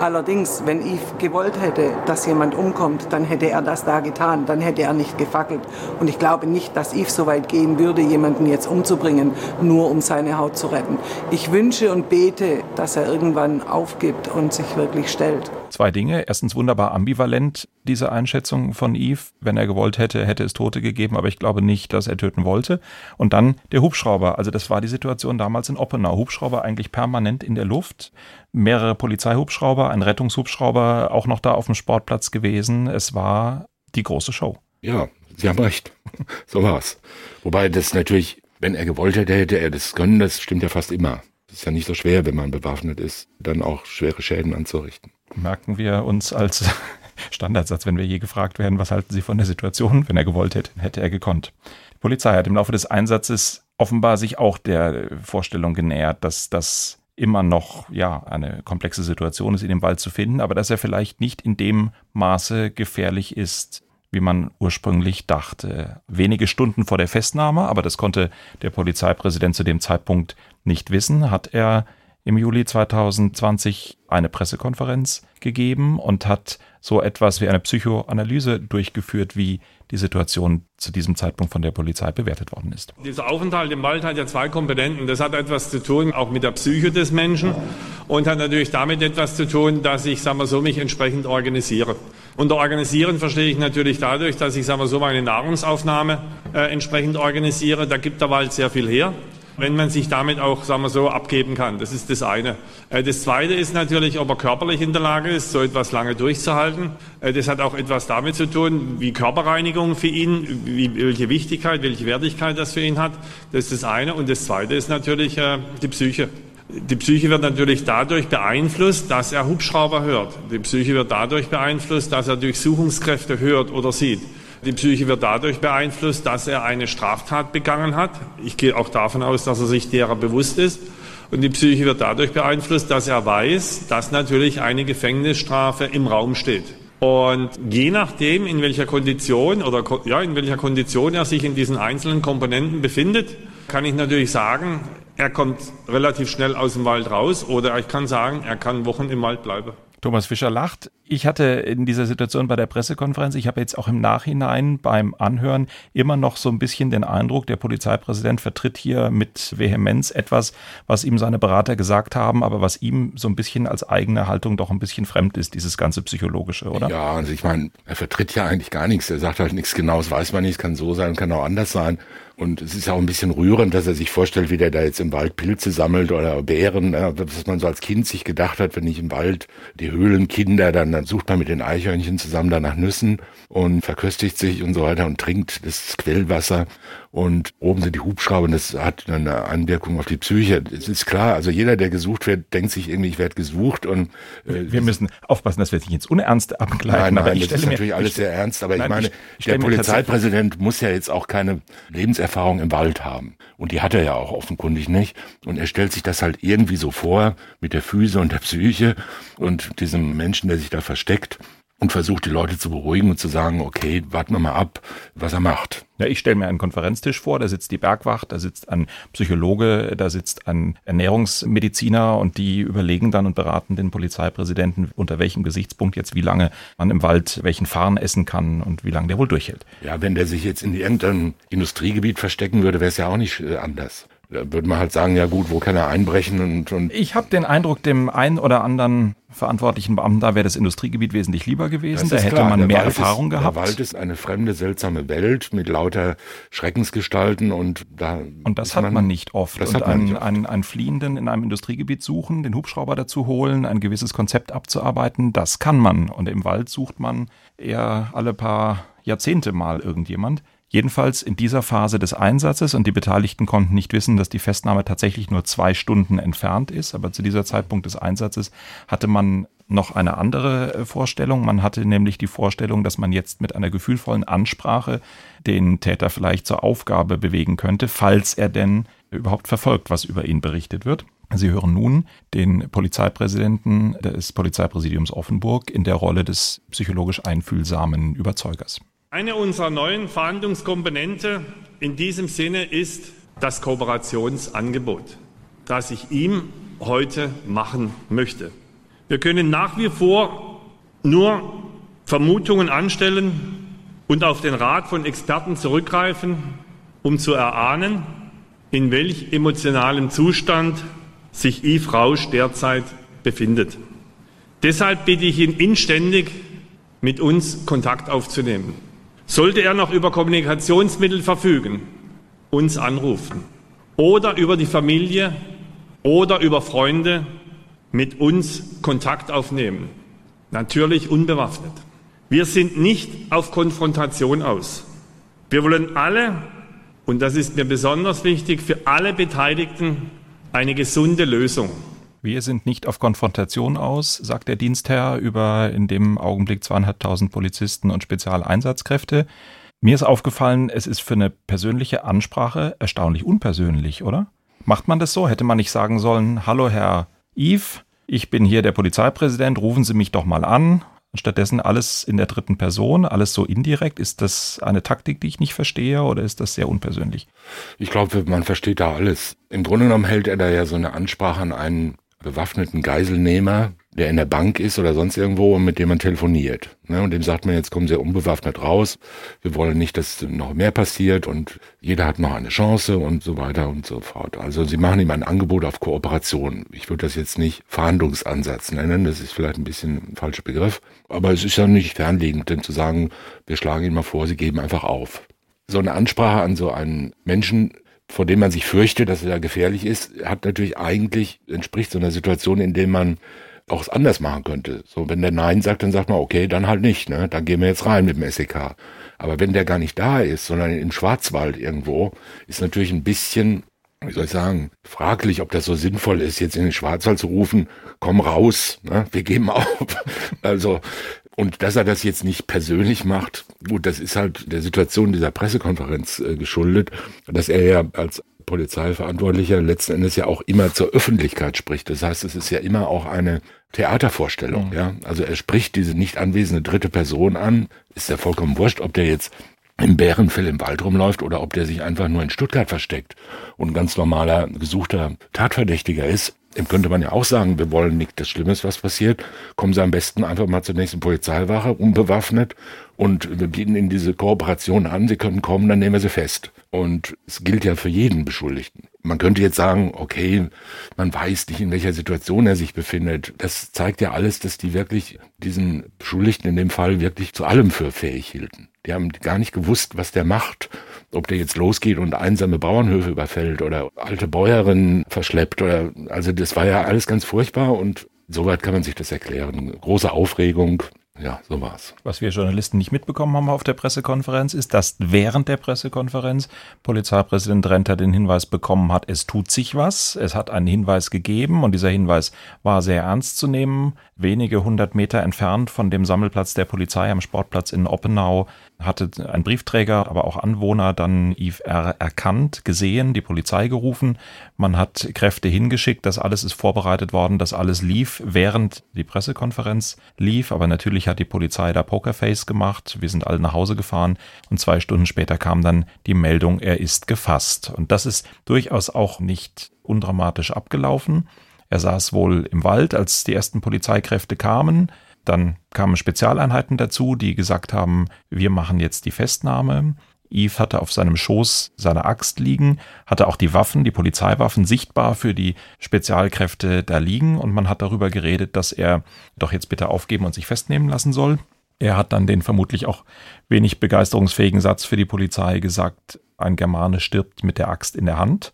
Allerdings, wenn Yves gewollt hätte, dass jemand umkommt, dann hätte er das da getan, dann hätte er nicht gefackelt. Und ich glaube nicht, dass Yves so weit gehen würde, jemanden jetzt umzubringen, nur um seine Haut zu retten. Ich wünsche und bete, dass er irgendwann aufgibt und sich wirklich stellt. Zwei Dinge. Erstens wunderbar ambivalent, diese Einschätzung von Yves. Wenn er gewollt hätte, hätte es Tote gegeben, aber ich glaube nicht, dass er töten wollte. Und dann der Hubschrauber. Also das war die Situation damals in Oppenau. Hubschrauber eigentlich permanent in der Luft. Mehrere Polizeihubschrauber, ein Rettungshubschrauber auch noch da auf dem Sportplatz gewesen. Es war die große Show. Ja, Sie haben recht. So war's. Wobei das natürlich, wenn er gewollt hätte, hätte er das können. Das stimmt ja fast immer. Es ist ja nicht so schwer, wenn man bewaffnet ist, dann auch schwere Schäden anzurichten merken wir uns als Standardsatz, wenn wir je gefragt werden, was halten Sie von der Situation? Wenn er gewollt hätte, hätte er gekonnt. Die Polizei hat im Laufe des Einsatzes offenbar sich auch der Vorstellung genähert, dass das immer noch ja eine komplexe Situation ist, in dem Wald zu finden, aber dass er vielleicht nicht in dem Maße gefährlich ist, wie man ursprünglich dachte. Wenige Stunden vor der Festnahme, aber das konnte der Polizeipräsident zu dem Zeitpunkt nicht wissen, hat er im Juli 2020 eine Pressekonferenz gegeben und hat so etwas wie eine Psychoanalyse durchgeführt, wie die Situation zu diesem Zeitpunkt von der Polizei bewertet worden ist. Dieser Aufenthalt im Wald hat ja zwei Komponenten. Das hat etwas zu tun auch mit der Psyche des Menschen und hat natürlich damit etwas zu tun, dass ich, sagen wir so, mich entsprechend organisiere. Unter Organisieren verstehe ich natürlich dadurch, dass ich, sagen wir so, meine Nahrungsaufnahme äh, entsprechend organisiere. Da gibt der Wald sehr viel her wenn man sich damit auch, sagen wir so, abgeben kann. Das ist das eine. Äh, das zweite ist natürlich, ob er körperlich in der Lage ist, so etwas lange durchzuhalten. Äh, das hat auch etwas damit zu tun, wie Körperreinigung für ihn, wie, welche Wichtigkeit, welche Wertigkeit das für ihn hat. Das ist das eine. Und das zweite ist natürlich äh, die Psyche. Die Psyche wird natürlich dadurch beeinflusst, dass er Hubschrauber hört. Die Psyche wird dadurch beeinflusst, dass er Durchsuchungskräfte hört oder sieht. Die Psyche wird dadurch beeinflusst, dass er eine Straftat begangen hat. Ich gehe auch davon aus, dass er sich derer bewusst ist. Und die Psyche wird dadurch beeinflusst, dass er weiß, dass natürlich eine Gefängnisstrafe im Raum steht. Und je nachdem, in welcher Kondition oder ja, in welcher Kondition er sich in diesen einzelnen Komponenten befindet, kann ich natürlich sagen, er kommt relativ schnell aus dem Wald raus oder ich kann sagen, er kann Wochen im Wald bleiben. Thomas Fischer lacht. Ich hatte in dieser Situation bei der Pressekonferenz, ich habe jetzt auch im Nachhinein beim Anhören immer noch so ein bisschen den Eindruck, der Polizeipräsident vertritt hier mit Vehemenz etwas, was ihm seine Berater gesagt haben, aber was ihm so ein bisschen als eigene Haltung doch ein bisschen fremd ist, dieses ganze Psychologische, oder? Ja, also ich meine, er vertritt ja eigentlich gar nichts. Er sagt halt nichts Genaues, weiß man nicht, kann so sein, kann auch anders sein. Und es ist auch ein bisschen rührend, dass er sich vorstellt, wie der da jetzt im Wald Pilze sammelt oder Beeren, was man so als Kind sich gedacht hat, wenn ich im Wald die Höhlenkinder, dann, dann sucht man mit den Eichhörnchen zusammen da nach Nüssen und verköstigt sich und so weiter und trinkt das Quellwasser und oben sind die Hubschrauber und das hat eine Anwirkung auf die Psyche. Es ist klar, also jeder, der gesucht wird, denkt sich irgendwie, ich werde gesucht und äh, wir müssen aufpassen, dass wir nicht ins Unernste abgleiten. Nein, nein, das ist natürlich mir, alles sehr ernst, aber nein, ich meine, ich, der Polizeipräsident muss ja jetzt auch keine Lebenserfahrung im Wald haben und die hat er ja auch offenkundig nicht und er stellt sich das halt irgendwie so vor mit der Füße und der Psyche und diesem Menschen, der sich da versteckt und versucht die Leute zu beruhigen und zu sagen, okay, warten wir mal ab, was er macht. Ja, ich stelle mir einen Konferenztisch vor, da sitzt die Bergwacht, da sitzt ein Psychologe, da sitzt ein Ernährungsmediziner und die überlegen dann und beraten den Polizeipräsidenten, unter welchem Gesichtspunkt jetzt wie lange man im Wald welchen Farn essen kann und wie lange der wohl durchhält. Ja, wenn der sich jetzt in irgendeinem Industriegebiet verstecken würde, wäre es ja auch nicht äh, anders. Da würde man halt sagen, ja gut, wo kann er einbrechen und, und Ich habe den Eindruck, dem einen oder anderen verantwortlichen Beamten da wäre das Industriegebiet wesentlich lieber gewesen. Da hätte klar. man der mehr Wald Erfahrung ist, gehabt. Der Wald ist eine fremde, seltsame Welt mit lauter Schreckensgestalten und da. Und das hat man, man, nicht oft. Das und hat man einen, oft. Einen, einen Fliehenden in einem Industriegebiet suchen, den Hubschrauber dazu holen, ein gewisses Konzept abzuarbeiten, das kann man. Und im Wald sucht man eher alle paar Jahrzehnte mal irgendjemand. Jedenfalls in dieser Phase des Einsatzes und die Beteiligten konnten nicht wissen, dass die Festnahme tatsächlich nur zwei Stunden entfernt ist. Aber zu dieser Zeitpunkt des Einsatzes hatte man noch eine andere äh, Vorstellung. Man hatte nämlich die Vorstellung, dass man jetzt mit einer gefühlvollen Ansprache den Täter vielleicht zur Aufgabe bewegen könnte, falls er denn überhaupt verfolgt, was über ihn berichtet wird. Sie hören nun den Polizeipräsidenten des Polizeipräsidiums Offenburg in der Rolle des psychologisch einfühlsamen Überzeugers. Eine unserer neuen Verhandlungskomponente in diesem Sinne ist das Kooperationsangebot, das ich ihm heute machen möchte. Wir können nach wie vor nur Vermutungen anstellen und auf den Rat von Experten zurückgreifen, um zu erahnen, in welch emotionalem Zustand sich Yves Rausch derzeit befindet. Deshalb bitte ich ihn inständig, mit uns Kontakt aufzunehmen. Sollte er noch über Kommunikationsmittel verfügen, uns anrufen oder über die Familie oder über Freunde mit uns Kontakt aufnehmen. Natürlich unbewaffnet. Wir sind nicht auf Konfrontation aus. Wir wollen alle, und das ist mir besonders wichtig, für alle Beteiligten eine gesunde Lösung. Wir sind nicht auf Konfrontation aus, sagt der Dienstherr über in dem Augenblick zweieinhalbtausend Polizisten und Spezialeinsatzkräfte. Mir ist aufgefallen, es ist für eine persönliche Ansprache erstaunlich unpersönlich, oder? Macht man das so? Hätte man nicht sagen sollen, hallo Herr Yves, ich bin hier der Polizeipräsident, rufen Sie mich doch mal an. Stattdessen alles in der dritten Person, alles so indirekt. Ist das eine Taktik, die ich nicht verstehe oder ist das sehr unpersönlich? Ich glaube, man versteht da alles. Im Grunde genommen hält er da ja so eine Ansprache an einen bewaffneten Geiselnehmer, der in der Bank ist oder sonst irgendwo und mit dem man telefoniert. Ne? Und dem sagt man, jetzt kommen Sie unbewaffnet raus, wir wollen nicht, dass noch mehr passiert und jeder hat noch eine Chance und so weiter und so fort. Also Sie machen ihm ein Angebot auf Kooperation. Ich würde das jetzt nicht Verhandlungsansatz nennen, das ist vielleicht ein bisschen ein falscher Begriff, aber es ist ja nicht fernliegend, denn zu sagen, wir schlagen Ihnen mal vor, Sie geben einfach auf. So eine Ansprache an so einen Menschen vor dem man sich fürchtet, dass er da gefährlich ist, hat natürlich eigentlich, entspricht so einer Situation, in der man auch es anders machen könnte. So, wenn der Nein sagt, dann sagt man, okay, dann halt nicht, ne? Dann gehen wir jetzt rein mit dem SEK. Aber wenn der gar nicht da ist, sondern im Schwarzwald irgendwo, ist natürlich ein bisschen, wie soll ich sagen, fraglich, ob das so sinnvoll ist, jetzt in den Schwarzwald zu rufen, komm raus, ne? wir geben auf. Also, und dass er das jetzt nicht persönlich macht, gut, das ist halt der Situation dieser Pressekonferenz äh, geschuldet, dass er ja als Polizeiverantwortlicher letzten Endes ja auch immer zur Öffentlichkeit spricht. Das heißt, es ist ja immer auch eine Theatervorstellung, mhm. ja. Also er spricht diese nicht anwesende dritte Person an. Ist ja vollkommen wurscht, ob der jetzt im Bärenfell im Wald rumläuft oder ob der sich einfach nur in Stuttgart versteckt und ein ganz normaler gesuchter Tatverdächtiger ist. Dem könnte man ja auch sagen, wir wollen nicht das Schlimmes, was passiert. Kommen Sie am besten einfach mal zur nächsten Polizeiwache, unbewaffnet, und wir bieten Ihnen diese Kooperation an. Sie können kommen, dann nehmen wir Sie fest. Und es gilt ja für jeden Beschuldigten. Man könnte jetzt sagen, okay, man weiß nicht, in welcher Situation er sich befindet. Das zeigt ja alles, dass die wirklich diesen Beschuldigten in dem Fall wirklich zu allem für fähig hielten. Die haben gar nicht gewusst, was der macht ob der jetzt losgeht und einsame Bauernhöfe überfällt oder alte Bäuerinnen verschleppt oder, also das war ja alles ganz furchtbar und soweit kann man sich das erklären. Große Aufregung, ja, so war's. Was wir Journalisten nicht mitbekommen haben auf der Pressekonferenz, ist, dass während der Pressekonferenz Polizeipräsident Renter den Hinweis bekommen hat, es tut sich was. Es hat einen Hinweis gegeben und dieser Hinweis war sehr ernst zu nehmen. Wenige hundert Meter entfernt von dem Sammelplatz der Polizei am Sportplatz in Oppenau hatte ein Briefträger, aber auch Anwohner dann Yves R. erkannt, gesehen, die Polizei gerufen. Man hat Kräfte hingeschickt, das alles ist vorbereitet worden, das alles lief, während die Pressekonferenz lief. Aber natürlich hat die Polizei da Pokerface gemacht. Wir sind alle nach Hause gefahren und zwei Stunden später kam dann die Meldung, er ist gefasst. Und das ist durchaus auch nicht undramatisch abgelaufen. Er saß wohl im Wald, als die ersten Polizeikräfte kamen. Dann kamen Spezialeinheiten dazu, die gesagt haben, wir machen jetzt die Festnahme. Yves hatte auf seinem Schoß seine Axt liegen, hatte auch die Waffen, die Polizeiwaffen sichtbar für die Spezialkräfte da liegen und man hat darüber geredet, dass er doch jetzt bitte aufgeben und sich festnehmen lassen soll. Er hat dann den vermutlich auch wenig begeisterungsfähigen Satz für die Polizei gesagt, ein Germane stirbt mit der Axt in der Hand.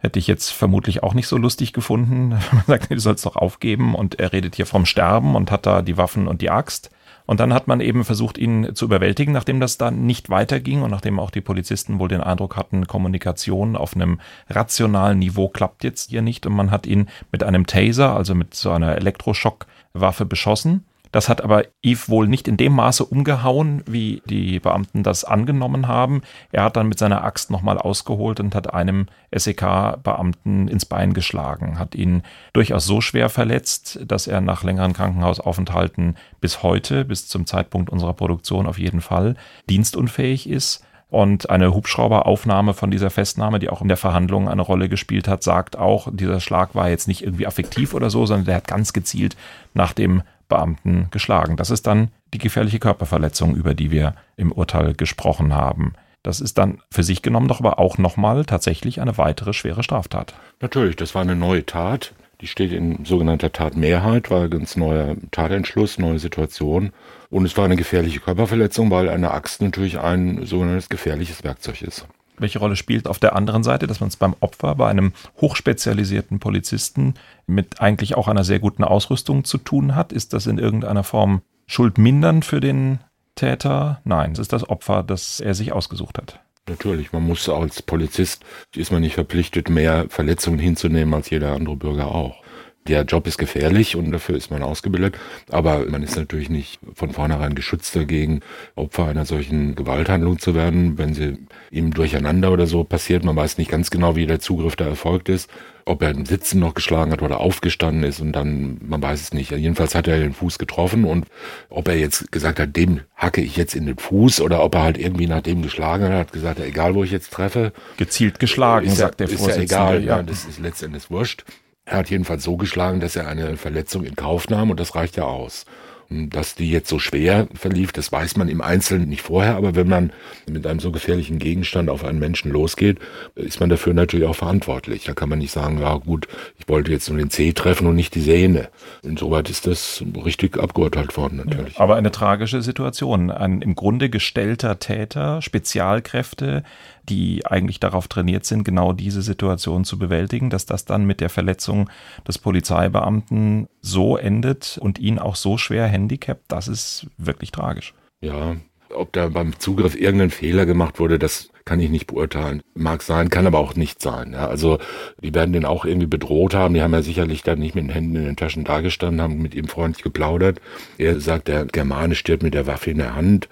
Hätte ich jetzt vermutlich auch nicht so lustig gefunden. Man sagt, du sollst doch aufgeben und er redet hier vom Sterben und hat da die Waffen und die Axt. Und dann hat man eben versucht, ihn zu überwältigen, nachdem das dann nicht weiterging und nachdem auch die Polizisten wohl den Eindruck hatten, Kommunikation auf einem rationalen Niveau klappt jetzt hier nicht. Und man hat ihn mit einem Taser, also mit so einer Elektroschockwaffe beschossen. Das hat aber Yves wohl nicht in dem Maße umgehauen, wie die Beamten das angenommen haben. Er hat dann mit seiner Axt nochmal ausgeholt und hat einem SEK-Beamten ins Bein geschlagen, hat ihn durchaus so schwer verletzt, dass er nach längeren Krankenhausaufenthalten bis heute, bis zum Zeitpunkt unserer Produktion auf jeden Fall, dienstunfähig ist. Und eine Hubschrauberaufnahme von dieser Festnahme, die auch in der Verhandlung eine Rolle gespielt hat, sagt auch, dieser Schlag war jetzt nicht irgendwie affektiv oder so, sondern der hat ganz gezielt nach dem Beamten geschlagen. Das ist dann die gefährliche Körperverletzung, über die wir im Urteil gesprochen haben. Das ist dann für sich genommen doch aber auch nochmal tatsächlich eine weitere schwere Straftat. Natürlich, das war eine neue Tat. Die steht in sogenannter Tatmehrheit, war ein ganz neuer Tatentschluss, neue Situation. Und es war eine gefährliche Körperverletzung, weil eine Axt natürlich ein sogenanntes gefährliches Werkzeug ist welche Rolle spielt auf der anderen Seite, dass man es beim Opfer, bei einem hochspezialisierten Polizisten mit eigentlich auch einer sehr guten Ausrüstung zu tun hat? Ist das in irgendeiner Form schuldmindernd für den Täter? Nein, es ist das Opfer, das er sich ausgesucht hat. Natürlich, man muss als Polizist, ist man nicht verpflichtet, mehr Verletzungen hinzunehmen als jeder andere Bürger auch. Der Job ist gefährlich und dafür ist man ausgebildet, aber man ist natürlich nicht von vornherein geschützt dagegen, Opfer einer solchen Gewalthandlung zu werden, wenn sie ihm durcheinander oder so passiert. Man weiß nicht ganz genau, wie der Zugriff da erfolgt ist, ob er im Sitzen noch geschlagen hat oder aufgestanden ist und dann, man weiß es nicht. Jedenfalls hat er den Fuß getroffen und ob er jetzt gesagt hat, dem hacke ich jetzt in den Fuß oder ob er halt irgendwie nach dem geschlagen hat, hat gesagt, egal wo ich jetzt treffe. Gezielt geschlagen, sagt der Vorsitzende. Ist ja egal, ja, das ist letztendlich wurscht. Er hat jedenfalls so geschlagen, dass er eine Verletzung in Kauf nahm und das reicht ja aus. Dass die jetzt so schwer verlief, das weiß man im Einzelnen nicht vorher, aber wenn man mit einem so gefährlichen Gegenstand auf einen Menschen losgeht, ist man dafür natürlich auch verantwortlich. Da kann man nicht sagen, ja gut, ich wollte jetzt nur den Zeh treffen und nicht die Sehne. Insoweit ist das richtig abgeurteilt worden natürlich. Aber eine tragische Situation. Ein im Grunde gestellter Täter, Spezialkräfte, die eigentlich darauf trainiert sind, genau diese Situation zu bewältigen, dass das dann mit der Verletzung des Polizeibeamten so endet und ihn auch so schwer handicapt, das ist wirklich tragisch. Ja, ob da beim Zugriff irgendein Fehler gemacht wurde, das kann ich nicht beurteilen. Mag sein, kann aber auch nicht sein. Ja, also die werden den auch irgendwie bedroht haben. Die haben ja sicherlich dann nicht mit den Händen in den Taschen dagestanden, haben mit ihm freundlich geplaudert. Er sagt, der Germane stirbt mit der Waffe in der Hand.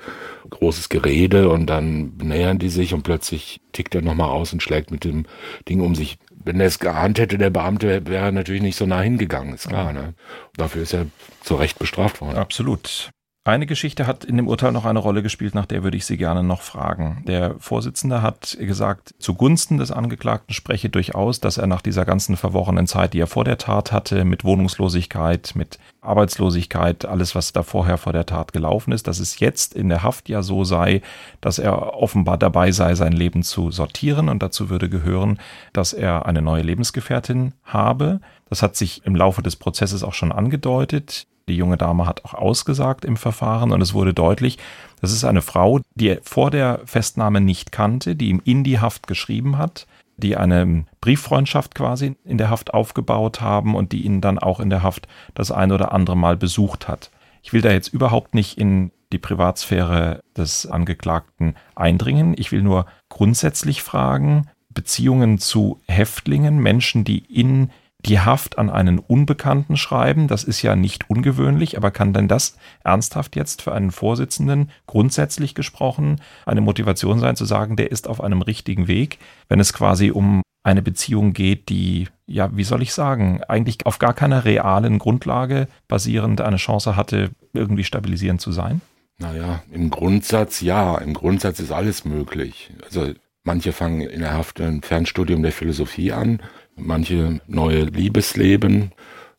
Großes Gerede und dann nähern die sich und plötzlich tickt er nochmal aus und schlägt mit dem Ding um sich wenn er es geahnt hätte, der Beamte, wäre er natürlich nicht so nah hingegangen, ist klar. Ne? Dafür ist er zu Recht bestraft worden. Absolut. Eine Geschichte hat in dem Urteil noch eine Rolle gespielt, nach der würde ich Sie gerne noch fragen. Der Vorsitzende hat gesagt, zugunsten des Angeklagten spreche durchaus, dass er nach dieser ganzen verworrenen Zeit, die er vor der Tat hatte, mit Wohnungslosigkeit, mit Arbeitslosigkeit, alles, was da vorher vor der Tat gelaufen ist, dass es jetzt in der Haft ja so sei, dass er offenbar dabei sei, sein Leben zu sortieren und dazu würde gehören, dass er eine neue Lebensgefährtin habe. Das hat sich im Laufe des Prozesses auch schon angedeutet. Die junge Dame hat auch ausgesagt im Verfahren und es wurde deutlich, das ist eine Frau, die er vor der Festnahme nicht kannte, die ihm in die Haft geschrieben hat, die eine Brieffreundschaft quasi in der Haft aufgebaut haben und die ihn dann auch in der Haft das ein oder andere Mal besucht hat. Ich will da jetzt überhaupt nicht in die Privatsphäre des Angeklagten eindringen. Ich will nur grundsätzlich fragen, Beziehungen zu Häftlingen, Menschen, die in die Haft an einen Unbekannten schreiben, das ist ja nicht ungewöhnlich, aber kann denn das ernsthaft jetzt für einen Vorsitzenden grundsätzlich gesprochen eine Motivation sein zu sagen, der ist auf einem richtigen Weg, wenn es quasi um eine Beziehung geht, die, ja, wie soll ich sagen, eigentlich auf gar keiner realen Grundlage basierend eine Chance hatte, irgendwie stabilisierend zu sein? Naja, im Grundsatz ja, im Grundsatz ist alles möglich. Also manche fangen in der Haft ein Fernstudium der Philosophie an, manche neue Liebesleben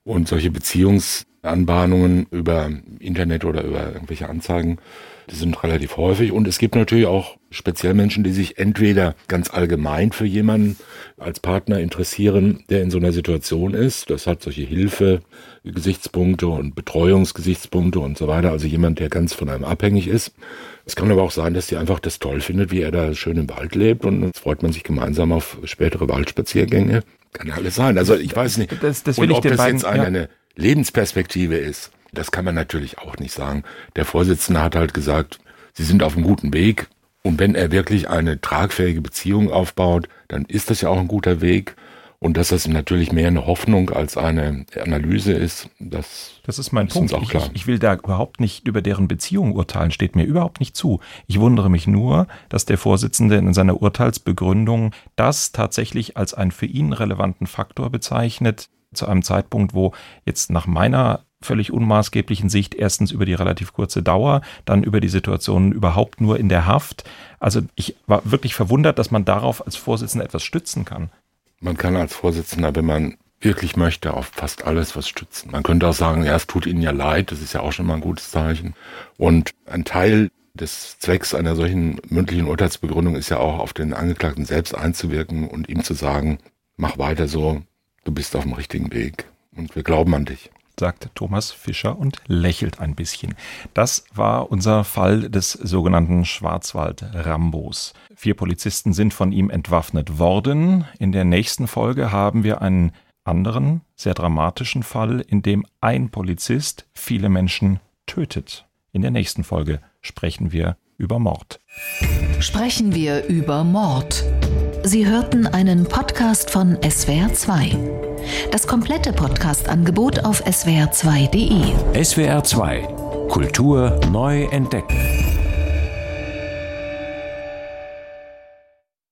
und solche Beziehungsanbahnungen über Internet oder über irgendwelche Anzeigen die sind relativ häufig. Und es gibt natürlich auch speziell Menschen, die sich entweder ganz allgemein für jemanden als Partner interessieren, der in so einer Situation ist. Das hat solche Hilfe-Gesichtspunkte und Betreuungsgesichtspunkte und so weiter. Also jemand, der ganz von einem abhängig ist. Es kann aber auch sein, dass die einfach das toll findet, wie er da schön im Wald lebt und jetzt freut man sich gemeinsam auf spätere Waldspaziergänge. Kann ja alles sein. Also ich weiß nicht. Das, das und ob das beiden, jetzt eine ja. Lebensperspektive ist. Das kann man natürlich auch nicht sagen. Der Vorsitzende hat halt gesagt, Sie sind auf einem guten Weg. Und wenn er wirklich eine tragfähige Beziehung aufbaut, dann ist das ja auch ein guter Weg. Und dass das natürlich mehr eine Hoffnung als eine Analyse ist, das, das ist mein ist Punkt. Auch klar. Ich, ich will da überhaupt nicht über deren Beziehung urteilen, steht mir überhaupt nicht zu. Ich wundere mich nur, dass der Vorsitzende in seiner Urteilsbegründung das tatsächlich als einen für ihn relevanten Faktor bezeichnet, zu einem Zeitpunkt, wo jetzt nach meiner völlig unmaßgeblichen Sicht erstens über die relativ kurze Dauer, dann über die Situation überhaupt nur in der Haft. Also ich war wirklich verwundert, dass man darauf als Vorsitzender etwas stützen kann. Man kann als Vorsitzender, wenn man wirklich möchte, auf fast alles was stützen. Man könnte auch sagen, ja, es tut Ihnen ja leid, das ist ja auch schon mal ein gutes Zeichen. Und ein Teil des Zwecks einer solchen mündlichen Urteilsbegründung ist ja auch auf den Angeklagten selbst einzuwirken und ihm zu sagen, mach weiter so, du bist auf dem richtigen Weg und wir glauben an dich sagt Thomas Fischer und lächelt ein bisschen. Das war unser Fall des sogenannten Schwarzwald-Rambos. Vier Polizisten sind von ihm entwaffnet worden. In der nächsten Folge haben wir einen anderen, sehr dramatischen Fall, in dem ein Polizist viele Menschen tötet. In der nächsten Folge sprechen wir über Mord. Sprechen wir über Mord. Sie hörten einen Podcast von SWR2. Das komplette Podcast-Angebot auf swr2.de. SWR2 Kultur neu entdecken.